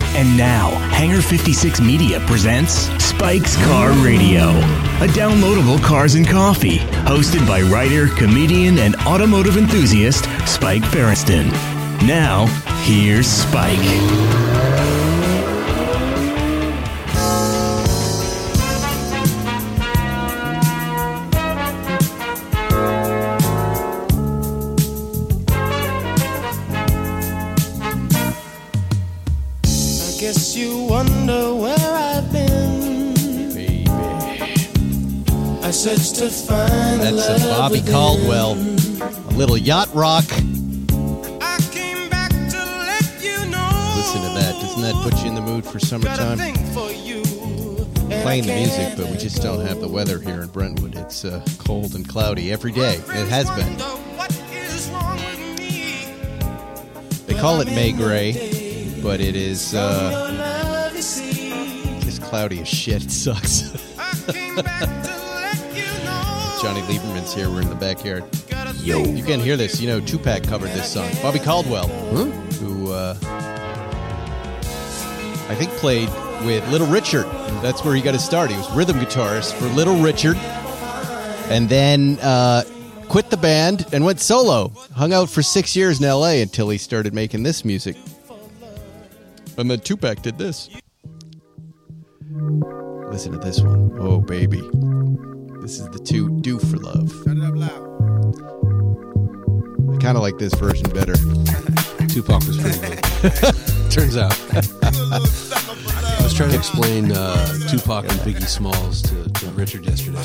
And now, Hangar 56 Media presents Spike's Car Radio, a downloadable cars and coffee, hosted by writer, comedian, and automotive enthusiast Spike Feresten. Now, here's Spike. Guess you wonder where I've been. Baby. I searched to find That's a Bobby within. Caldwell. A little yacht rock. I came back to let you know. Listen to that. Doesn't that put you in the mood for Got a summertime? thing for you. Playing the music, but we just don't have the weather here in Brentwood. It's uh, cold and cloudy every day. It has been. what is wrong with me. They call it May Gray, but it is uh, Your love, you see. just cloudy as shit. It sucks. I came back to let you know. Jonny Lieberman's here. We're in the backyard. Yo, you can hear this. You know, Tupac covered this song. Bobby Caldwell, who uh, I think played with Little Richard. That's where he got his start. He was rhythm guitarist for Little Richard, and then uh, quit the band and went solo. Hung out for six years in L.A. until he started making this music. And then Tupac did this. Listen to this one. Oh baby, this is the two "Do for Love." I kind of like this version better. Tupac was pretty good. Turns out. I was trying to explain uh, Tupac and Biggie Smalls to, to Richard yesterday.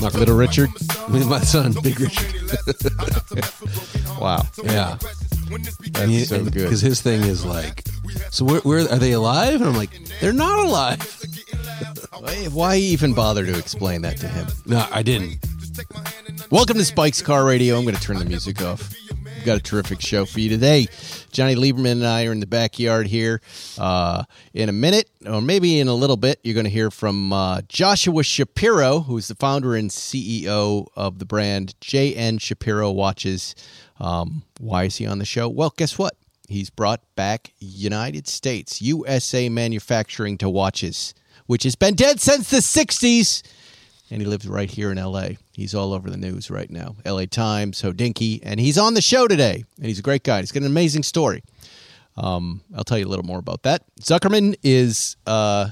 Not Little Richard. With my son, Big Richard. Wow, Yeah. that's so good. Because his thing is like, so where, where are they alive? And I'm like, they're not alive. Why- Why even bother to explain that to him? No, I didn't. Welcome to Spike's Car Radio. I'm going to turn the music off. We've got a terrific show for you today. Jonny Lieberman and I are in the backyard here. Uh, in a minute, or maybe in a little bit, you're going to hear from uh, Joshua Shapiro, who's the founder and CEO of the brand JN Shapiro Watches. Um, why is he on the show? Well, guess what? He's brought back United States, USA manufacturing to watches, which has been dead since the 60s and he lives right here in LA. He's all over the news right now. LA Times, Hodinkee, and he's on the show today. And he's a great guy. He's got an amazing story. Um, I'll tell you a little more about that. Zuckerman is uh,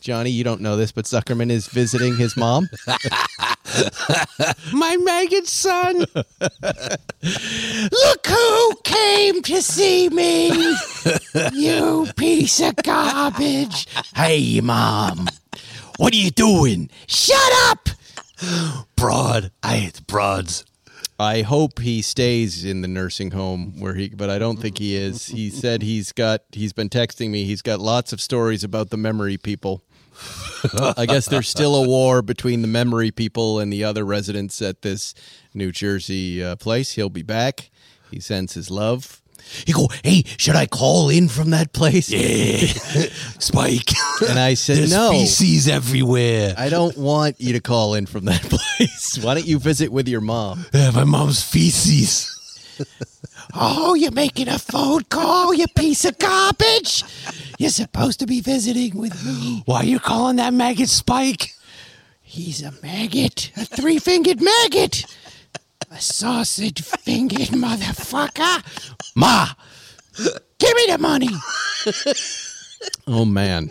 Jonny. You don't know this, but Zuckerman is visiting his mom. My maggot son. Look who came to see me, you piece of garbage. Hey, mom, what are you doing? Shut up. Broad. I hate broads. I hope he stays in the nursing home where he, but I don't think he is. He said he's got, he's been texting me. He's got lots of stories about the memory people. I guess there's still a war between the memory people and the other residents at this New Jersey uh, place. He'll be back. He sends his love. He go, hey, should I call in from that place? Yeah. Spike. And I said, There's no. feces everywhere. I don't want you to call in from that place. Why don't you visit with your mom? Yeah, my mom's feces. Oh, you're making a phone call, you piece of garbage. You're supposed to be visiting with me. Why are you calling that maggot Spike? He's a maggot, a three fingered maggot, a sausage fingered motherfucker. Ma, give me the money. oh, man.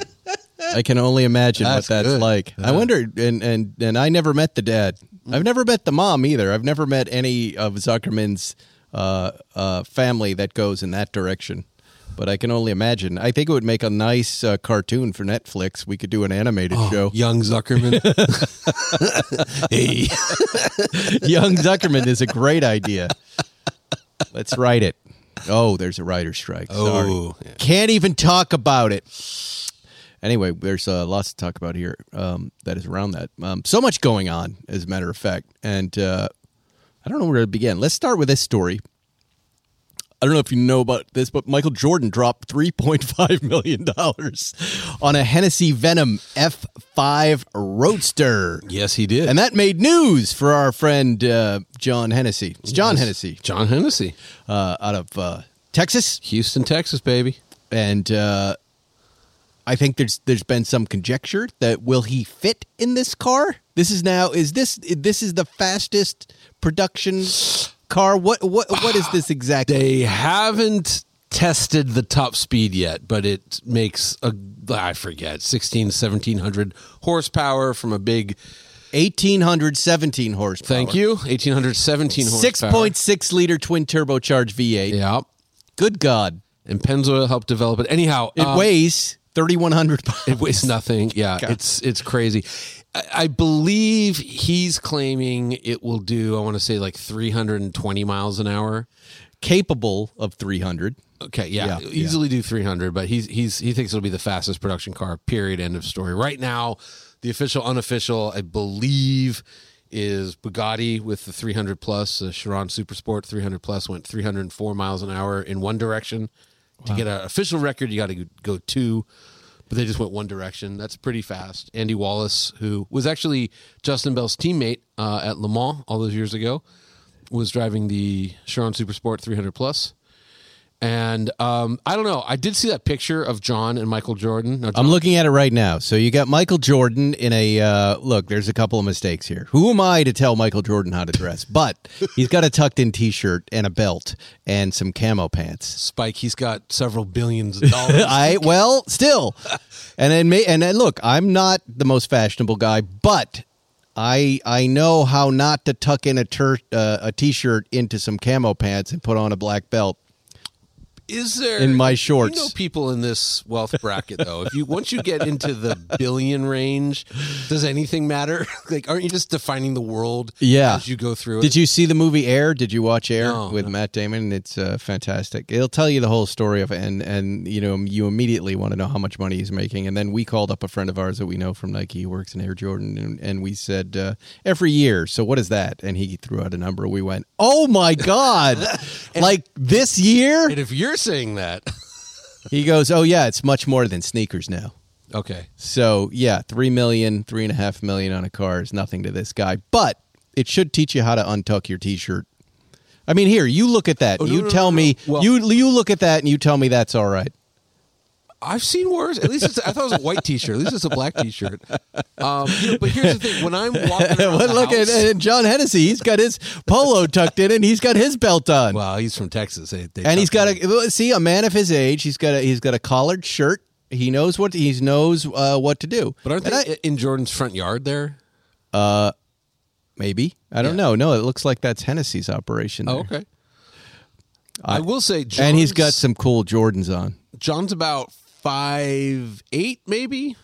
I can only imagine That's what that's good. like. I wonder, and, and, and I never met the dad. I've never met the mom either. I've never met any of Zuckerman's uh, uh, family that goes in that direction. But I can only imagine. I think it would make a nice uh, cartoon for Netflix. We could do an animated show. Young Zuckerman. hey. Young Zuckerman is a great idea. Let's write it. Oh, there's a writer's strike. Oh, Sorry. yeah. Can't even talk about it. Anyway, there's uh, lots to talk about here um, that is around that. Um, so much going on, as a matter of fact. And uh, I don't know where to begin. Let's start with this story. I don't know if you know about this, but Michael Jordan dropped $3.5 million on a Hennessey Venom F5 Roadster. Yes, he did. And that made news for our friend uh, John Hennessey. It's John Hennessey John Hennessey, uh, out of uh, Texas. Houston, Texas, baby. And uh, I think there's there's been some conjecture that will he fit in this car? This is now is this this is the fastest production car? What what what is this exactly? They haven't tested the top speed yet, but it makes a I forget 16 1700 horsepower from a big 1817 horsepower. Thank you 1817 horsepower. 6.6 liter twin turbocharged V8. Yeah. Good God. And Pennzoil helped develop it. Anyhow, It um, weighs 3100 pounds. It weighs nothing. Yeah, God. it's it's crazy. I, I believe he's claiming it will do. I want to say like 320 miles an hour. capable of 300. Okay, yeah, Yeah, easily do 300, but he's he's he thinks it'll be the fastest production car. Period. End of story. Right now, the official, unofficial, I believe, is Bugatti with the 300 plus. Uh, Chiron Super Sport 300 plus went 304 miles an hour in one direction. To get an official record, you got to go two, but they just went one direction. That's pretty fast. Andy Wallace, who was actually Justin Bell's teammate uh, at Le Mans all those years ago, was driving the Chiron Super Sport 300 plus. And um, I don't know. I did see that picture of John and Michael Jordan. Now, John, I'm looking at it right now. So you got Michael Jordan in a uh, look. There's a couple of mistakes here. Who am I to tell Michael Jordan how to dress? But he's got a tucked in T-shirt and a belt and some camo pants. Spike, he's got several billions of dollars. I well still, and then may, and then look, I'm not the most fashionable guy, but I I know how not to tuck in a tur- uh, a T-shirt into some camo pants and put on a black belt. Is there In my You shorts. know people in this wealth bracket though. if you once you get into the billion range, does anything matter? like, aren't you just defining the world? Yeah. as you go through it. Did you see the movie Air? Did you watch Air No, with no. Matt Damon? It's uh, fantastic. It'll tell you the whole story of it, and and you know you immediately want to know how much money he's making. And then we called up a friend of ours that we know from Nike, who works in Air Jordan, and, and we said uh, every year. So what is that? And he threw out a number. We went, oh my god, like this year? And if you're saying that, He goes, oh yeah, it's much more than sneakers now. okay, So yeah, three million, three and a half million on a car is nothing to this guy, but it should teach you how to untuck your t-shirt. I mean, here you look at that. Oh, no, you no, no, tell no. me Well- you you look at that and you tell me that's all right. I've seen worse. At least it's, I thought it was a white T-shirt. At least it's a black T-shirt. Um, you know, but here's the thing: when I'm walking around Well, the look at house- and John Hennessey. He's got his polo tucked in and he's got his belt on. well, he's from Texas, They- they and he's got him. a see a man of his age. He's got a he's got a collared shirt. He knows what he knows uh, what to do. But aren't And they in Jordan's front yard there? I, maybe I don't Yeah. know. No, it looks like that's Hennessey's operation. Oh, there. okay. I, will say, John's, and he's got some cool Jordans on. John's about five eight, maybe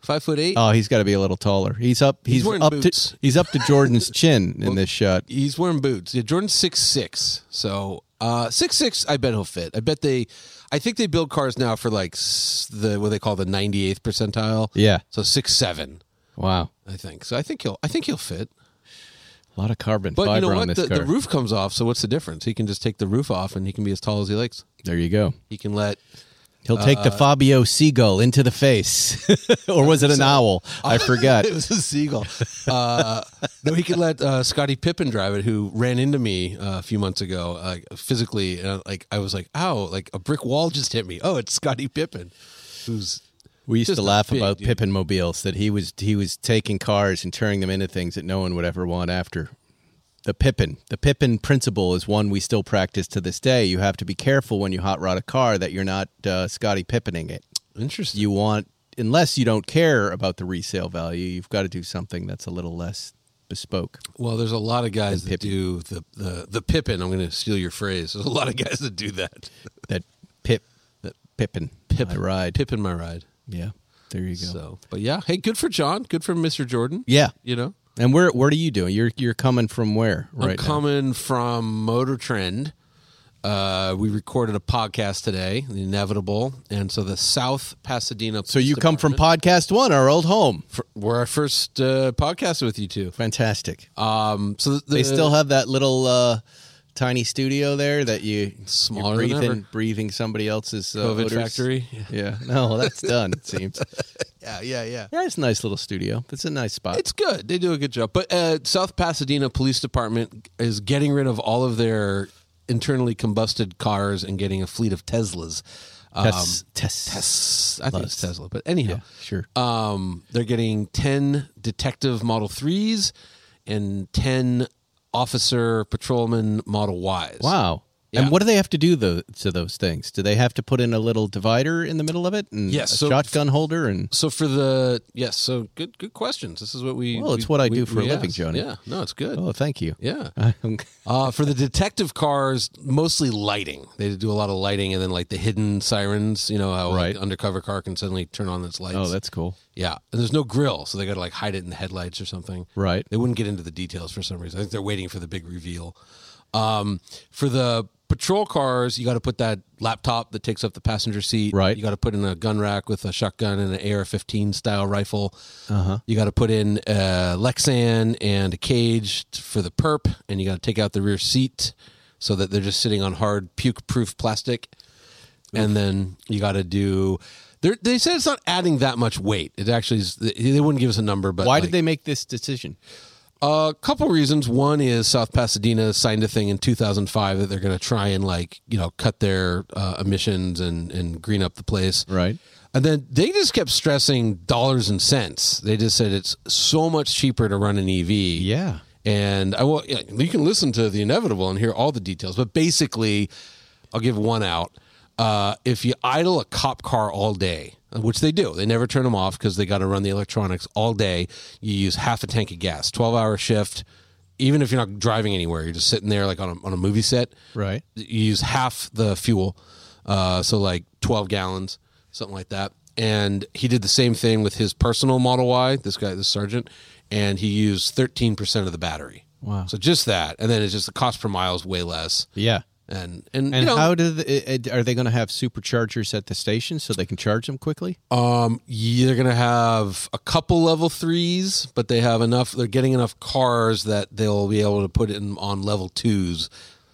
five foot eight. Oh, he's got to be a little taller. He's up. He's, He's wearing up boots. to. He's up to Jordan's chin in this shot. he's wearing boots. Yeah, Jordan's six six, so uh, six six. I bet he'll fit. I bet they. I think they build cars now for like the what they call the ninety eighth percentile. Yeah. So six seven, Wow. I think. So I think he'll. I think he'll fit. A lot of carbon But fiber you know on this The, car. the roof comes off. So what's the difference? He can just take the roof off, and he can be as tall as he likes. there you go. He can let He'll take Uh, the Fabio Seagull into the face, or was it an owl? I forgot. it was a seagull. Uh, no, he could let uh, Scottie Pippen drive it, who ran into me uh, a few months ago, uh, physically. And like I was like, "Ow!" Like a brick wall just hit me. Oh, it's Scottie Pippen, who's We used to laugh big about dude. Pippen mobiles that he was he was taking cars and turning them into things that no one would ever want after. The Pippen, the Pippen principle is one we still practice to this day. You have to be careful when you hot rod a car that you're not uh, Scotty Pippening it. interesting. You want, unless you don't care about the resale value, you've got to do something that's a little less bespoke. well, there's a lot of guys that do the the the Pippen. I'm going to steal your phrase. There's a lot of guys that do that. That Pip, that Pippen, Pip, I ride. Pippen, my ride. Yeah, there you go. So, but yeah, hey, good for John. Good for Mr. Jordan. yeah, You know, and where what are you doing? You're you're coming from where right I'm now? coming from Motor Trend. Uh, we recorded a podcast today, The Inevitable, and so the South Pasadena. So you come from Podcast One, our old home. fr- We're our first uh, podcast with you two. Fantastic. Um, so the, they still have that little uh, tiny studio there that you Smaller you're than breathing, ever. breathing somebody else's uh, COVID odors. factory. Yeah, no, that's done. It seems. Yeah, yeah, yeah. Yeah, it's a nice little studio. It's a nice spot. It's good. They do a good job. But uh, South Pasadena Police Department is getting rid of all of their internally combusted cars and getting a fleet of Teslas. Um, Tes- Tes- Tes- I think it's Tesla, but anyhow, Yeah, sure. Um, they're getting ten detective Model Threes and ten officer patrolman Model Ys. Wow. Yeah. And what do they have to do to those things? Do they have to put in a little divider in the middle of it and Yes, a so- shotgun holder and So for the yes, so good good questions. This is what we. Well, it's we- what I we- do for a living, asked. Jonny. Yeah, no, it's good. oh, thank you. Yeah. Uh, for the detective cars, mostly lighting. They do a lot of lighting, and then like the hidden sirens. You know how like, Right. undercover car can suddenly turn on its lights. oh, that's cool. yeah. And there's no grill, so they got to like hide it in the headlights or something. Right. They wouldn't get into the details for some reason. I think they're waiting for the big reveal. Um, for the patrol cars, you got to put that laptop that takes up the passenger seat. Right. You got to put in a gun rack with a shotgun and an AR-15 style rifle. Uh-huh. You got to put in a Lexan and a cage for the perp, and you got to take out the rear seat so that they're just sitting on hard puke-proof plastic. And then you got to do. they're- They said it's not adding that much weight. It actually is. They wouldn't give us a number, but Why like- did they make this decision? A couple reasons. One is South Pasadena signed a thing in 2005 that they're going to try and like you know cut their uh, emissions and and green up the place. Right. And then they just kept stressing dollars and cents. They just said it's so much cheaper to run an EV. Yeah. And I will. You can listen to the inevitable and hear all the details. But basically, I'll give one out. Uh, if you idle a cop car all day, which they do, they never turn them off because they got to run the electronics all day. You use half a tank of gas, twelve hour shift. Even if you're not driving anywhere, you're just sitting there like on a, on a movie set. Right. You use half the fuel, uh, so like twelve gallons, something like that. And he did the same thing with his personal Model Y. This guy, this sergeant, and he used thirteen percent of the battery. Wow. So just that, and then it's just the cost per mile is way less. Yeah. And and, And you know, how do the, uh, are they going to have superchargers at the station so they can charge them quickly? um, yeah, they're gonna have a couple level threes, but they have enough. They're getting enough cars that they'll be able to put it in, on level twos,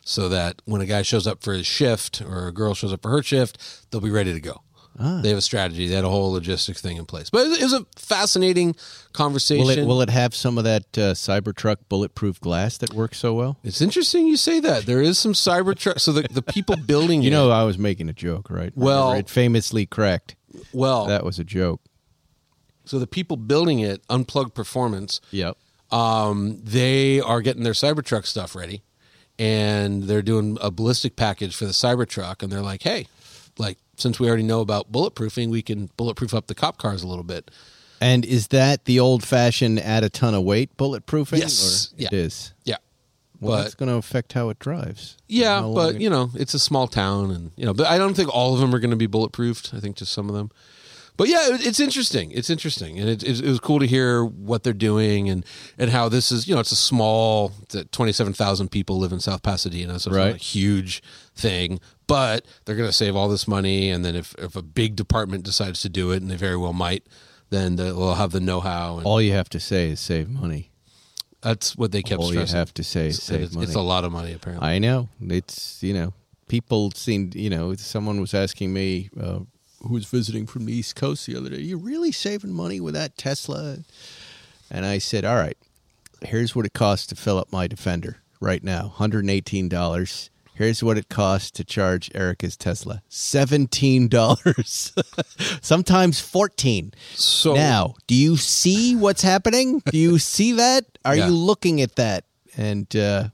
so that when a guy shows up for his shift or a girl shows up for her shift, they'll be ready to go. They have a strategy. They had a whole logistics thing in place. But it was a fascinating conversation. Will it will it have some of that uh, Cybertruck bulletproof glass that works so well? it's interesting you say that. There is some Cybertruck. So the, the people building You it, know, I was making a joke, right? Well- Remember, it famously cracked. well, That was a joke. so the people building it, Unplugged Performance, Yep. um, they are getting their Cybertruck stuff ready, and they're doing a ballistic package for the Cybertruck, and they're like, hey, like since we already know about bulletproofing, we can bulletproof up the cop cars a little bit. And is that the old fashioned add a ton of weight bulletproofing? Yes. Or Yeah. It is. Yeah, Well, but that's going to affect how it drives. yeah, but it- you know, it's a small town, and you know, but I don't think all of them are going to be bulletproofed. I think just some of them. But yeah, it, it's interesting. It's interesting, and it, it, it was cool to hear what they're doing and and how this is. You know, it's a small. Twenty seven thousand people live in South Pasadena, so it's not a huge thing. But they're going to save all this money, and then if if a big department decides to do it, and they very well might, then they'll have the know how, and all you have to say is save money. that's what they kept all you have to say is save it's, money. it's a lot of money, apparently. I know. It's, you know, people seem, you know, someone was asking me uh, who was visiting from the East Coast the other day, you really saving money with that Tesla? And I said, all right, here's what it costs to fill up my Defender right now $118. Here's what it costs to charge Erica's Tesla $17. Sometimes 14 so now, do you see what's happening? Do you see that? Are Yeah. you looking at that? And uh,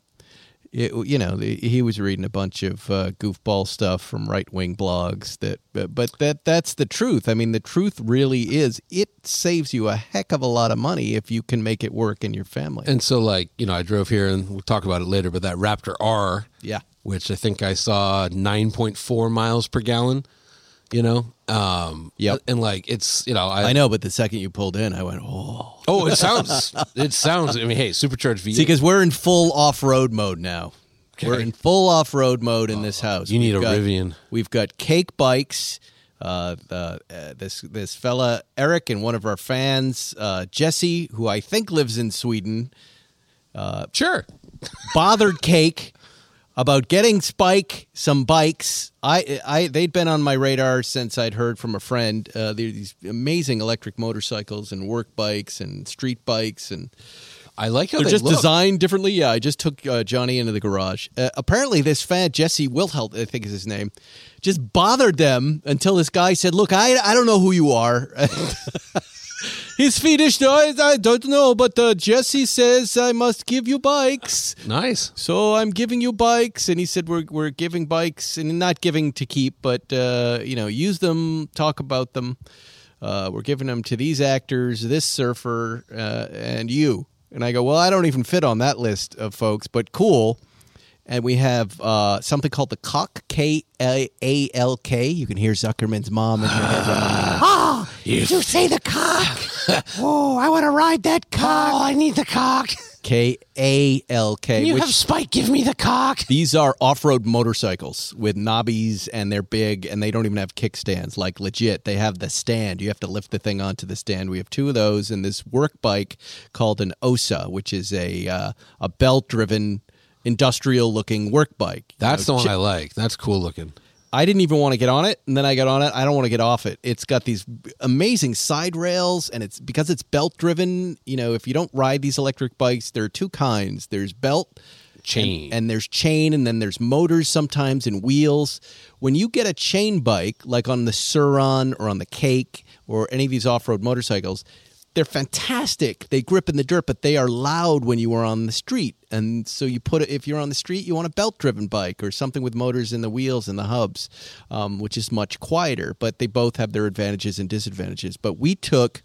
it, you know, he was reading a bunch of uh, goofball stuff from right wing blogs. That, but, but that that's the truth. I mean, the truth really is it saves you a heck of a lot of money if you can make it work in your family. And so, like, you know, I drove here and we'll talk about it later, but that Raptor R, yeah, which I think I saw 9.4 miles per gallon, you know? Um, Yep. And like, it's, you know, I, I know. But the second you pulled in, I went, oh, oh, it sounds, it sounds, I mean, hey, supercharged V8. see, because we're in full off road mode now. We're in full off road mode in this house. you need We've a got- Rivian. We've got cake bikes. Uh, uh, uh, this this fella Eric and one of our fans uh, Jesse, who I think lives in Sweden, Sure. bothered Cake about getting Spike some bikes. I, I, they'd been on my radar since I'd heard from a friend. Uh, these amazing electric motorcycles and work bikes and street bikes, and I like how they're they just look. designed differently. Yeah, I just took uh, Jonny into the garage. Uh, apparently, this fan Jesse Wilhelt, I think is his name, just bothered them until this guy said, "Look, I, I don't know who you are." He's Swedish, I, I don't know, but uh, Jesse says I must give you bikes. Nice. So I'm giving you bikes, and he said we're we're giving bikes, and not giving to keep, but uh, you know, use them, talk about them. Uh, we're giving them to these actors, this surfer, uh, and you. And I go, well, I don't even fit on that list of folks, but cool. And we have uh, something called the Cock K A L K. You can hear Zuckerman's mom in head. Ah, you say the cock. oh, I want to ride that cock. Oh, I need the cock. K A L K. You which- Spike give me the cock? These are off-road motorcycles with knobbies, and they're big, and they don't even have kickstands. Like legit, they have the stand. You have to lift the thing onto the stand. We have two of those, and this work bike called an Osa, which is a uh, a belt-driven, industrial-looking work bike. You That's know, the one chi- I like. That's cool looking. I didn't even want to get on it, and then I got on it. I don't want to get off it. It's got these amazing side rails, and it's because it's belt driven. You know, if you don't ride these electric bikes, there are two kinds. There's belt Chain. and, and there's chain, and then there's motors sometimes and wheels. When you get a chain bike, like on the Sur-Ron or on the Cake or any of these off-road motorcycles, they're fantastic. They grip in the dirt, but they are loud when you are on the street. And so you put it if you're on the street, you want a belt-driven bike or something with motors in the wheels and the hubs, um, which is much quieter. But they both have their advantages and disadvantages. But we took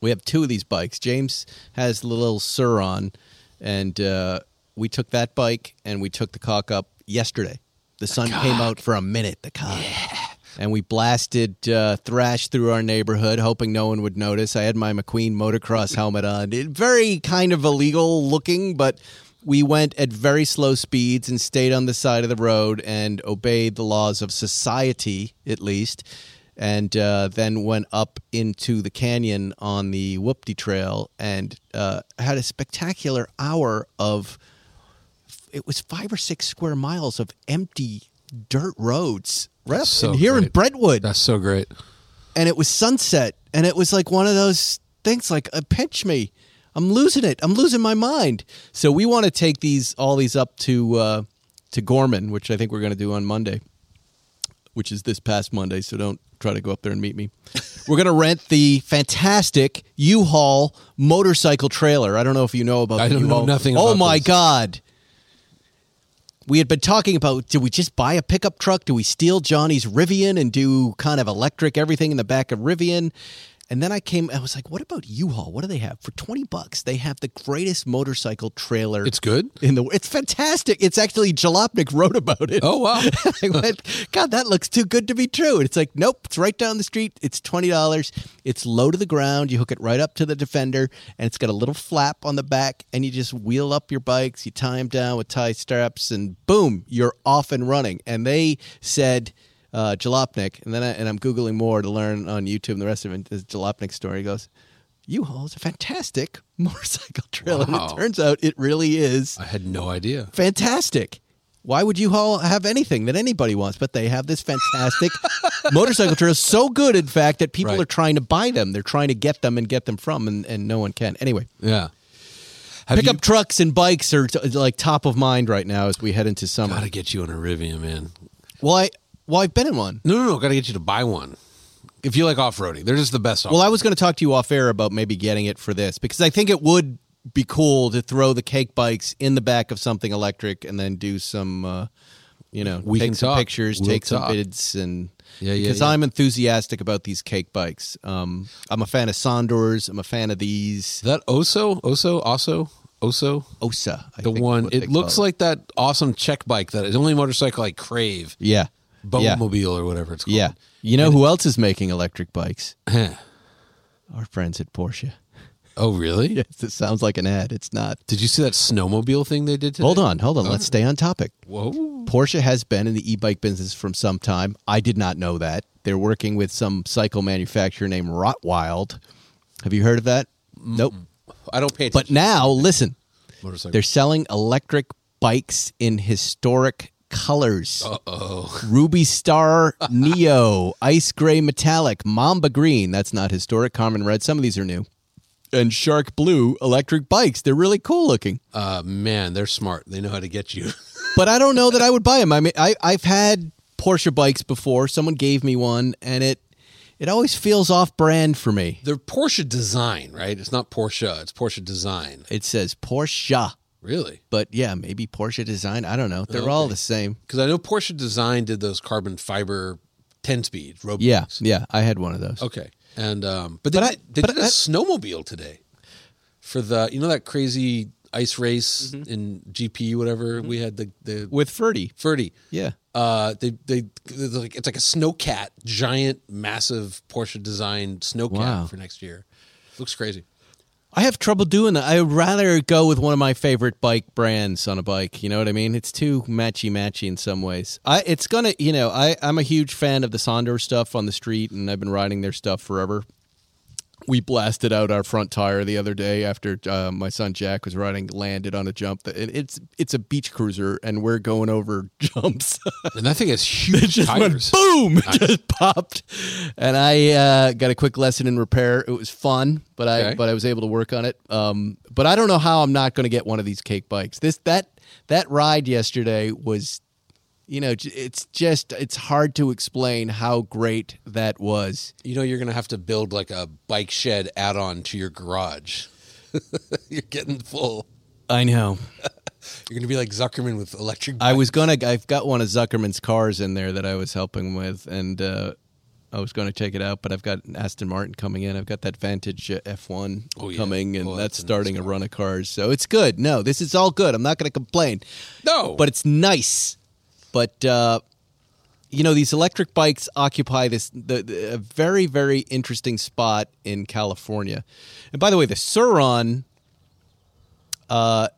we have two of these bikes. James has the little Sur-Ron, and uh, we took that bike and we took the cock up yesterday. The sun came out for a minute. The cock. And we blasted uh, thrash through our neighborhood, hoping no one would notice. I had my McQueen motocross helmet on. It, very kind of illegal looking, but we went at very slow speeds and stayed on the side of the road and obeyed the laws of society, at least and uh, then went up into the canyon on the Whoopty Trail and uh, had a spectacular hour of. It was five or six square miles of empty dirt roads up So in here in. Brentwood, That's so great. and it was sunset, and it was like one of those things like uh, pinch me. I'm losing it. I'm losing my mind. So we want to take these all these up to uh, to Gorman, which I think we're going to do on Monday, which is this past Monday. So don't try to go up there and meet me. we're going to rent the fantastic U-Haul motorcycle trailer. I don't know if you know about. I the don't know U-Haul. nothing Oh my this. god. We had been talking about do we just buy a pickup truck? Do we steal Jonny's Rivian and do kind of electric everything in the back of Rivian? And then I came, I was like, what about U-Haul? What do they have? For 20 bucks, they have the greatest motorcycle trailer It's good. in the It's fantastic. It's actually Jalopnik wrote about it. Oh wow. I went, God, that looks too good to be true. And it's like, nope, it's right down the street. It's twenty dollars. It's low to the ground. You hook it right up to the defender, and it's got a little flap on the back, and you just wheel up your bikes. You tie them down with tie straps, and boom, you're off and running. And they said. Uh, Jalopnik, and then I, and I'm googling more to learn on YouTube and the rest of it. This Jalopnik story He goes, U-Haul is a fantastic motorcycle trailer. And Wow. it turns out it really is I had no idea. fantastic. Why would U-Haul have anything that anybody wants? But they have this fantastic motorcycle trail. So good, in fact, that people Right. are trying to buy them. They're trying to get them and get them from, and, and no one can. Anyway, Yeah. Have pickup you, trucks and bikes are t- like top of mind right now as we head into summer. Gotta get you on a Rivian, man. Well, I well I've been in one. No, no, no. Gotta get you to buy one. If you like off roading, they're just the best. Well, I was going to talk to you off air about maybe getting it for this because I think it would be cool to throw the cake bikes in the back of something electric and then do some, uh, you know, We take some talk. pictures, We'll take some talk. bids, and Yeah, yeah, because yeah. I'm enthusiastic about these cake bikes. Um, I'm a fan of Sondors. I'm a fan of these that Oso, Oso, Oso, Oso. Osa. I The one. It looks call like that awesome check bike that is the only motorcycle I crave. yeah, yeah, Boatmobile or whatever it's called. yeah. You know who else is making electric bikes? Our friends at Porsche. Oh, really? Yes, it sounds like an ad. It's not. Did you see that snowmobile thing they did today? Hold on, hold on. Let's oh. stay on topic. Whoa. Porsche has been in the e-bike business from some time. I did not know that. They're working with some cycle manufacturer named Rotwild. Have you heard of that? Nope. I don't pay attention. But now, listen. Motorcycle. They're selling electric bikes in historic colors. Uh-oh. Ruby Star Neo, Ice Gray Metallic, Mamba Green. That's not historic. Carmine Red. Some of these are new. And Shark Blue electric bikes. They're really cool looking. Uh, man, they're smart. They know how to get you. But I don't know that I would buy them. I mean, I, I've had Porsche bikes before. Someone gave me one, and it it always feels off brand for me. They're Porsche design, right? It's not Porsche. It's Porsche design. It says Porsche, Really? but yeah, maybe Porsche design. I don't know. They're all the same. Because I know Porsche design did those carbon fiber 10 speed road Yeah, bikes. yeah. I had one of those. Okay. And um, but they, But I- did, they but did a snowmobile today for the you know that crazy ice race Mm-hmm. in GP whatever we had the the With Ferdy. Ferdy. Yeah. Uh, they they it's like it's like a snowcat, giant, massive Porsche designed snowcat Wow. for next year. Looks crazy. I have trouble doing that. I would rather go with one of my favorite bike brands on a bike. You know what I mean? It's too matchy matchy in some ways. I it's gonna you know I I'm a huge fan of the Sondor stuff on the street, and I've been riding their stuff forever. We blasted out our front tire the other day after uh, my son Jack was riding, landed on a jump. That it's it's a beach cruiser, and we're going over jumps. And that thing has huge just went tires. boom, it just popped. And I uh, got a quick lesson in repair. It was fun, but I Okay. but I was able to work on it. Um, but I don't know how I'm not going to get one of these cake bikes. This that that ride yesterday was, you know, it's just it's hard to explain how great that was. You know, you're gonna have to build like a bike shed add-on to your garage. you're getting full. I know. You're gonna be like Zuckerman with electric. I was gonna. I've got one of Zuckerman's cars in there that I was helping with, and uh, I was going to check it out. But I've got Aston Martin coming in. I've got that Vantage uh, F1 Oh, yeah. coming, and Oh, that's that's a nice starting a run of cars. So it's good. No, this is all good. I'm not going to complain. no, But it's nice. But uh, you know, these electric bikes occupy this the, the, a very very interesting spot in California. And by the way, the Sur-Ron. Uh,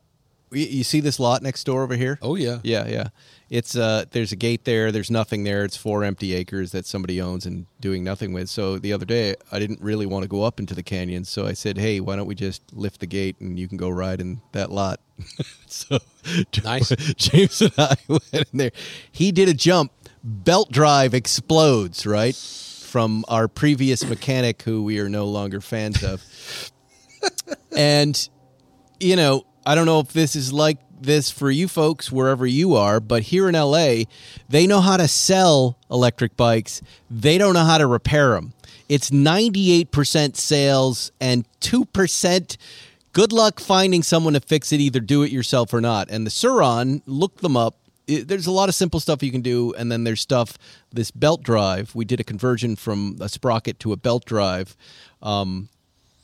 you, you see this lot next door over here? oh yeah, Yeah, yeah. It's uh there's a gate there, there's nothing there. It's four empty acres that somebody owns and doing nothing with. So the other day I didn't really want to go up into the canyon, so I said, "Hey, why don't we just lift the gate and you can go ride in that lot?" so Nice. James and I went in there. He did a jump, belt drive explodes, right? From our previous mechanic who we are no longer fans of. and you know, I don't know if this is like this for you folks wherever you are, but here in LA, they know how to sell electric bikes. They don't know how to repair them. It's 98% sales and 2% good luck finding someone to fix it, either do it yourself or not. And the Sur-Ron, look them up. It- there's a lot of simple stuff you can do, and then there's stuff. This belt drive, we did a conversion from a sprocket to a belt drive. Um,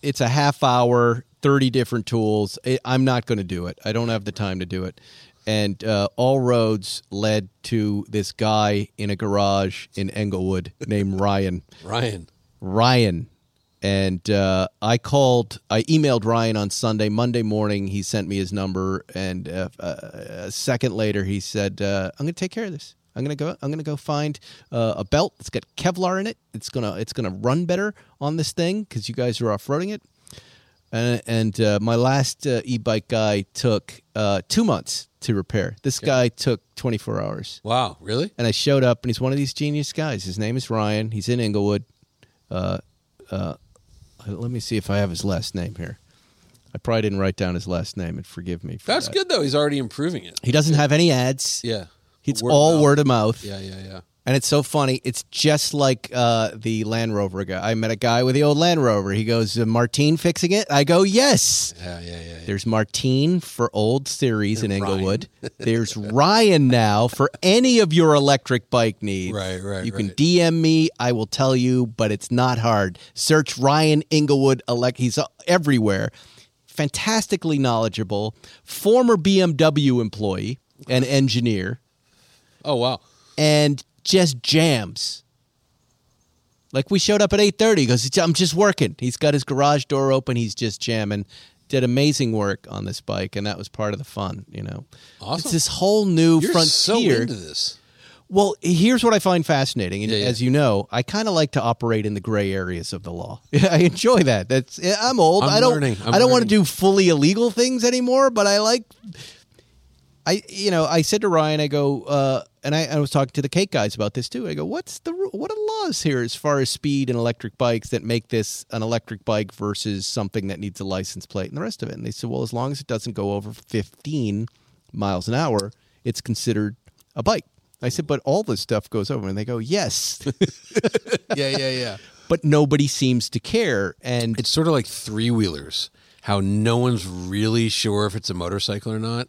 it's a half hour, 30 different tools. I I'm not going to do it. I don't have the time to do it. And uh, all roads led to this guy in a garage in Inglewood named Ryan. Ryan. Ryan. And uh, I called, I emailed Ryan on Sunday. Monday morning, he sent me his number. And uh, uh, a second later, he said, uh, I'm going to take care of this. I'm gonna go. I'm gonna go find uh, a belt that's got Kevlar in it. It's gonna. It's gonna run better on this thing because you guys are off roading it. And, and uh, my last uh, e-bike guy took uh, two months to repair. This guy took 24 hours. Wow, really? And I showed up, and he's one of these genius guys. His name is Ryan. He's in Inglewood. Uh, uh, let me see if I have his last name here. I probably didn't write down his last name, and forgive me. For That's that. good though. He's already improving it. He doesn't have any ads. Yeah. It's Word all mouth. word of mouth. Yeah, yeah, yeah. And it's so funny. It's just like uh, the Land Rover guy. I met a guy with the old Land Rover. He goes, "Uh, Martine fixing it? I go, yes. Yeah, yeah, yeah. yeah. There's Martine for old series in And Ryan. Inglewood. There's Ryan now for any of your electric bike needs. Right, right, You can right. DM me. I will tell you, but it's not hard. Search Ryan Inglewood. Elect. He's uh, everywhere. Fantastically knowledgeable. Former BMW employee and engineer Oh wow. and just jams. Like we showed up at eight thirty. He goes, I'm just working. He's got his garage door open. He's just jamming. Did amazing work on this bike, and that was part of the fun. You know, Awesome. it's this whole new You're frontier. so into this. Well, here's what I find fascinating, and Yeah, yeah. as you know, I kind of like to operate in the gray areas of the law. I enjoy that. That's I'm old. I'm I don't. I'm I don't want to do fully illegal things anymore, but I like. I you know I said to Ryan, I go, uh, and I, I was talking to the cake guys about this too. I go, what's the what are the laws here as far as speed and electric bikes that make this an electric bike versus something that needs a license plate and the rest of it? And they said, well, as long as it doesn't go over 15 miles an hour, it's considered a bike. I said, but all this stuff goes over, and they go, yes, Yeah, yeah, yeah. but nobody seems to care. And It's sort of like three wheelers. How no one's really sure if it's a motorcycle or not.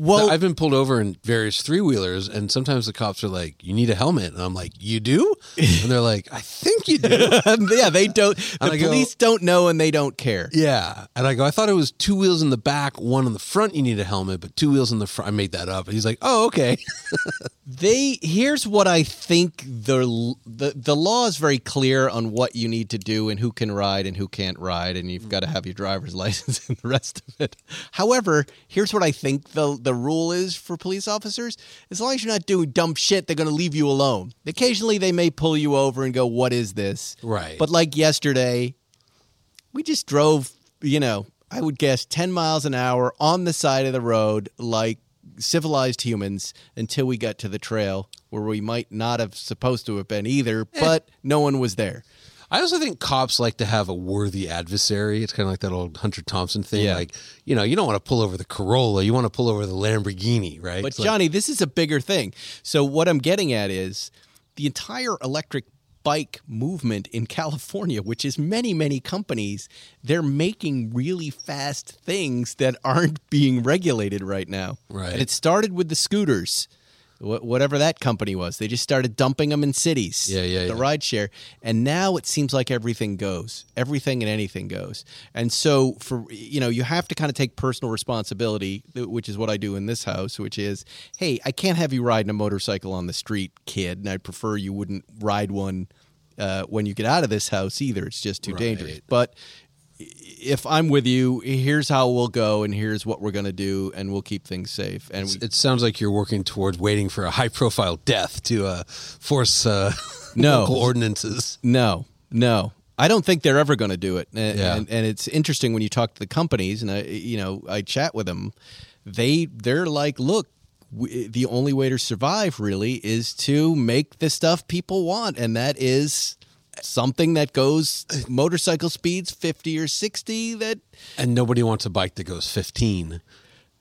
Well- I've been pulled over in various three wheelers, and sometimes the cops are like, "You need a helmet," and I'm like, "You do?" And they're like, "I think you do." yeah, they don't. The And I go- police don't know, and they don't care. yeah, and I go, "I thought it was two wheels in the back, one in the front. You need a helmet, but two wheels in the front." I made that up, and he's like, "Oh, okay." They here's what I think the the the law is very clear on what you need to do and who can ride and who can't ride and you've got to mm. have your driver's license and the rest of it. However, here's what I think the the rule is for police officers: as long as you're not doing dumb shit, they're going to leave you alone. Occasionally, they may pull you over and go, "What is this?" Right. But like yesterday, we just drove. You know, I would guess ten miles an hour on the side of the road, like civilized humans until we got to the trail where we might not have supposed to have been either, Eh. but no one was there. I also think cops like to have a worthy adversary. It's kind of like that old Hunter Thompson thing. Yeah. Like, you know, you don't want to pull over the Corolla, you want to pull over the Lamborghini, right? But It's like- Jonny, this is a bigger thing. So what I'm getting at is the entire electric bike movement in California, which is many, many companies, they're making really fast things that aren't being regulated right now. Right. And it started with the scooters. Wh- Whatever that company was, they just started dumping them in cities. Yeah, yeah, The yeah. ride share, and now it seems like everything goes, everything and anything goes. And so, for you know, you have to kind of take personal responsibility, which is what I do in this house. Which is, hey, I can't have you riding a motorcycle on the street, kid, and I'd prefer you wouldn't ride one uh, when you get out of this house either. It's just too dangerous. But if I'm with you, here's how we'll go, and here's what we're gonna do, and we'll keep things safe. And we, it sounds like you're working towards waiting for a high profile death to uh, force uh, No. ordinances. No, no. I don't think they're ever going to do it. And, Yeah. and, and it's interesting when you talk to the companies, and I, you know, I chat with them. They they're like, look, we, the only way to survive really is to make the stuff people want, and that is something that goes motorcycle speeds fifty or sixty. That And nobody wants a bike that goes 15.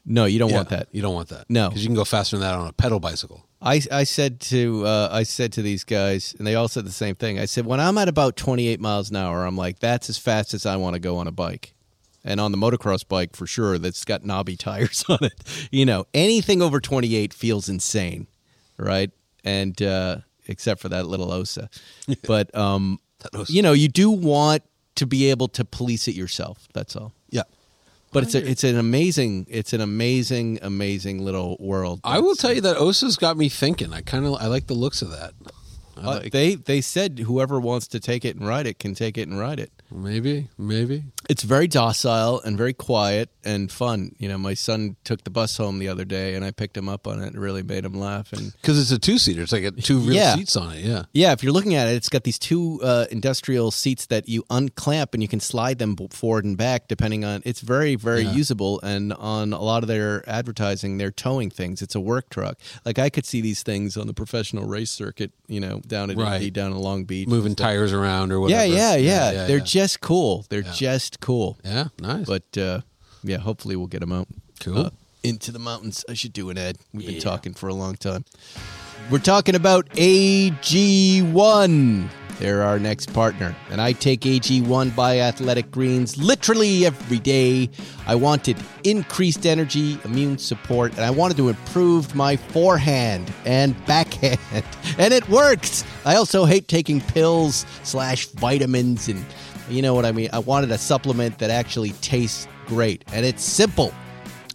no, you don't want that. You don't want that. No. Because you can go faster than that on a pedal bicycle. I, I said to uh, I said to these guys, and they all said the same thing. I said when I'm at about 28 miles an hour, I'm like, that's as fast as I want to go on a bike, and on the motocross bike for sure. That's got knobby tires on it. You know, anything over 28 feels insane, right? And uh, except for that little Osa, but um, Osa. you know, you do want to be able to police it yourself. That's all. Yeah. But it's a, it's an amazing it's an amazing amazing little world. I will tell you that Osa's got me thinking. I kind of I like the looks of that. Uh, like, they they said whoever wants to take it and ride it can take it and ride it. maybe, maybe. It's very docile and very quiet and fun. You know, my son took the bus home the other day, and I picked him up on it. and It really made him laugh. And Because it's a two seater. It's like a, two real Yeah. seats on it. Yeah. yeah, if you're looking at it, it's got these two uh, industrial seats that you unclamp and you can slide them forward and back depending on. It's very very Yeah. usable. And on a lot of their advertising, they're towing things. It's a work truck. Like I could see these things on the professional race circuit. You know, down at Right. Indy, down in Long Beach, Moving tires around or whatever. Yeah, whatever. yeah, yeah. They're yeah. just cool. They're just cool. Yeah, nice. But uh, yeah, hopefully we'll get them out. Cool. uh, into the mountains. I should do an ad. We've been talking for a long time. We're talking about AG1. They're our next partner. And I take AG1 by Athletic Greens literally every day. I wanted increased energy, immune support, and I wanted to improve my forehand and backhand. And it works. I also hate taking pills slash vitamins and you know what I mean. I wanted a supplement that actually tastes great. And it's simple.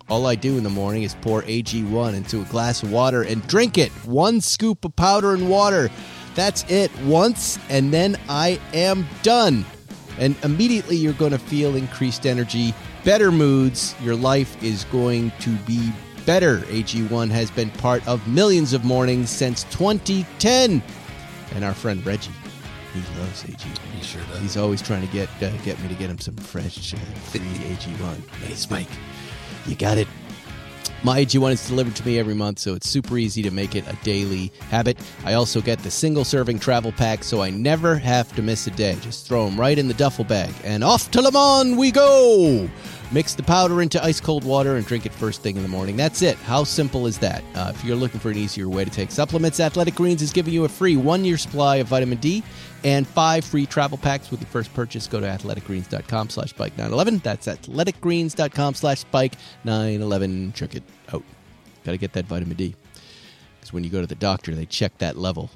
All I do in the morning is pour AG1 into a glass of water and drink it. One scoop of powder and water. That's it. Once, and then I am done. And immediately you're going to feel increased energy, better moods. Your life is going to be better. AG1 has been part of millions of mornings since 2010. And our friend Reggie, he loves AG1. He sure does. He's always trying to get uh, get me to get him some fresh uh, free AG1. Hey, Spike, you got it. My AG1 is delivered to me every month, so it's super easy to make it a daily habit. I also get the single serving travel pack, so I never have to miss a day. Just throw them right in the duffel bag, and off to Le Mans we go! Mix the powder into ice cold water and drink it first thing in the morning. That's it. How simple is that? Uh, if you're looking for an easier way to take supplements, Athletic Greens is giving you a free one year supply of vitamin D and five free travel packs with your first purchase. Go to athleticgreens.com slash bike 911. That's athleticgreens.com slash bike 911. Check it out. Got to get that vitamin D. Because when you go to the doctor, they check that level.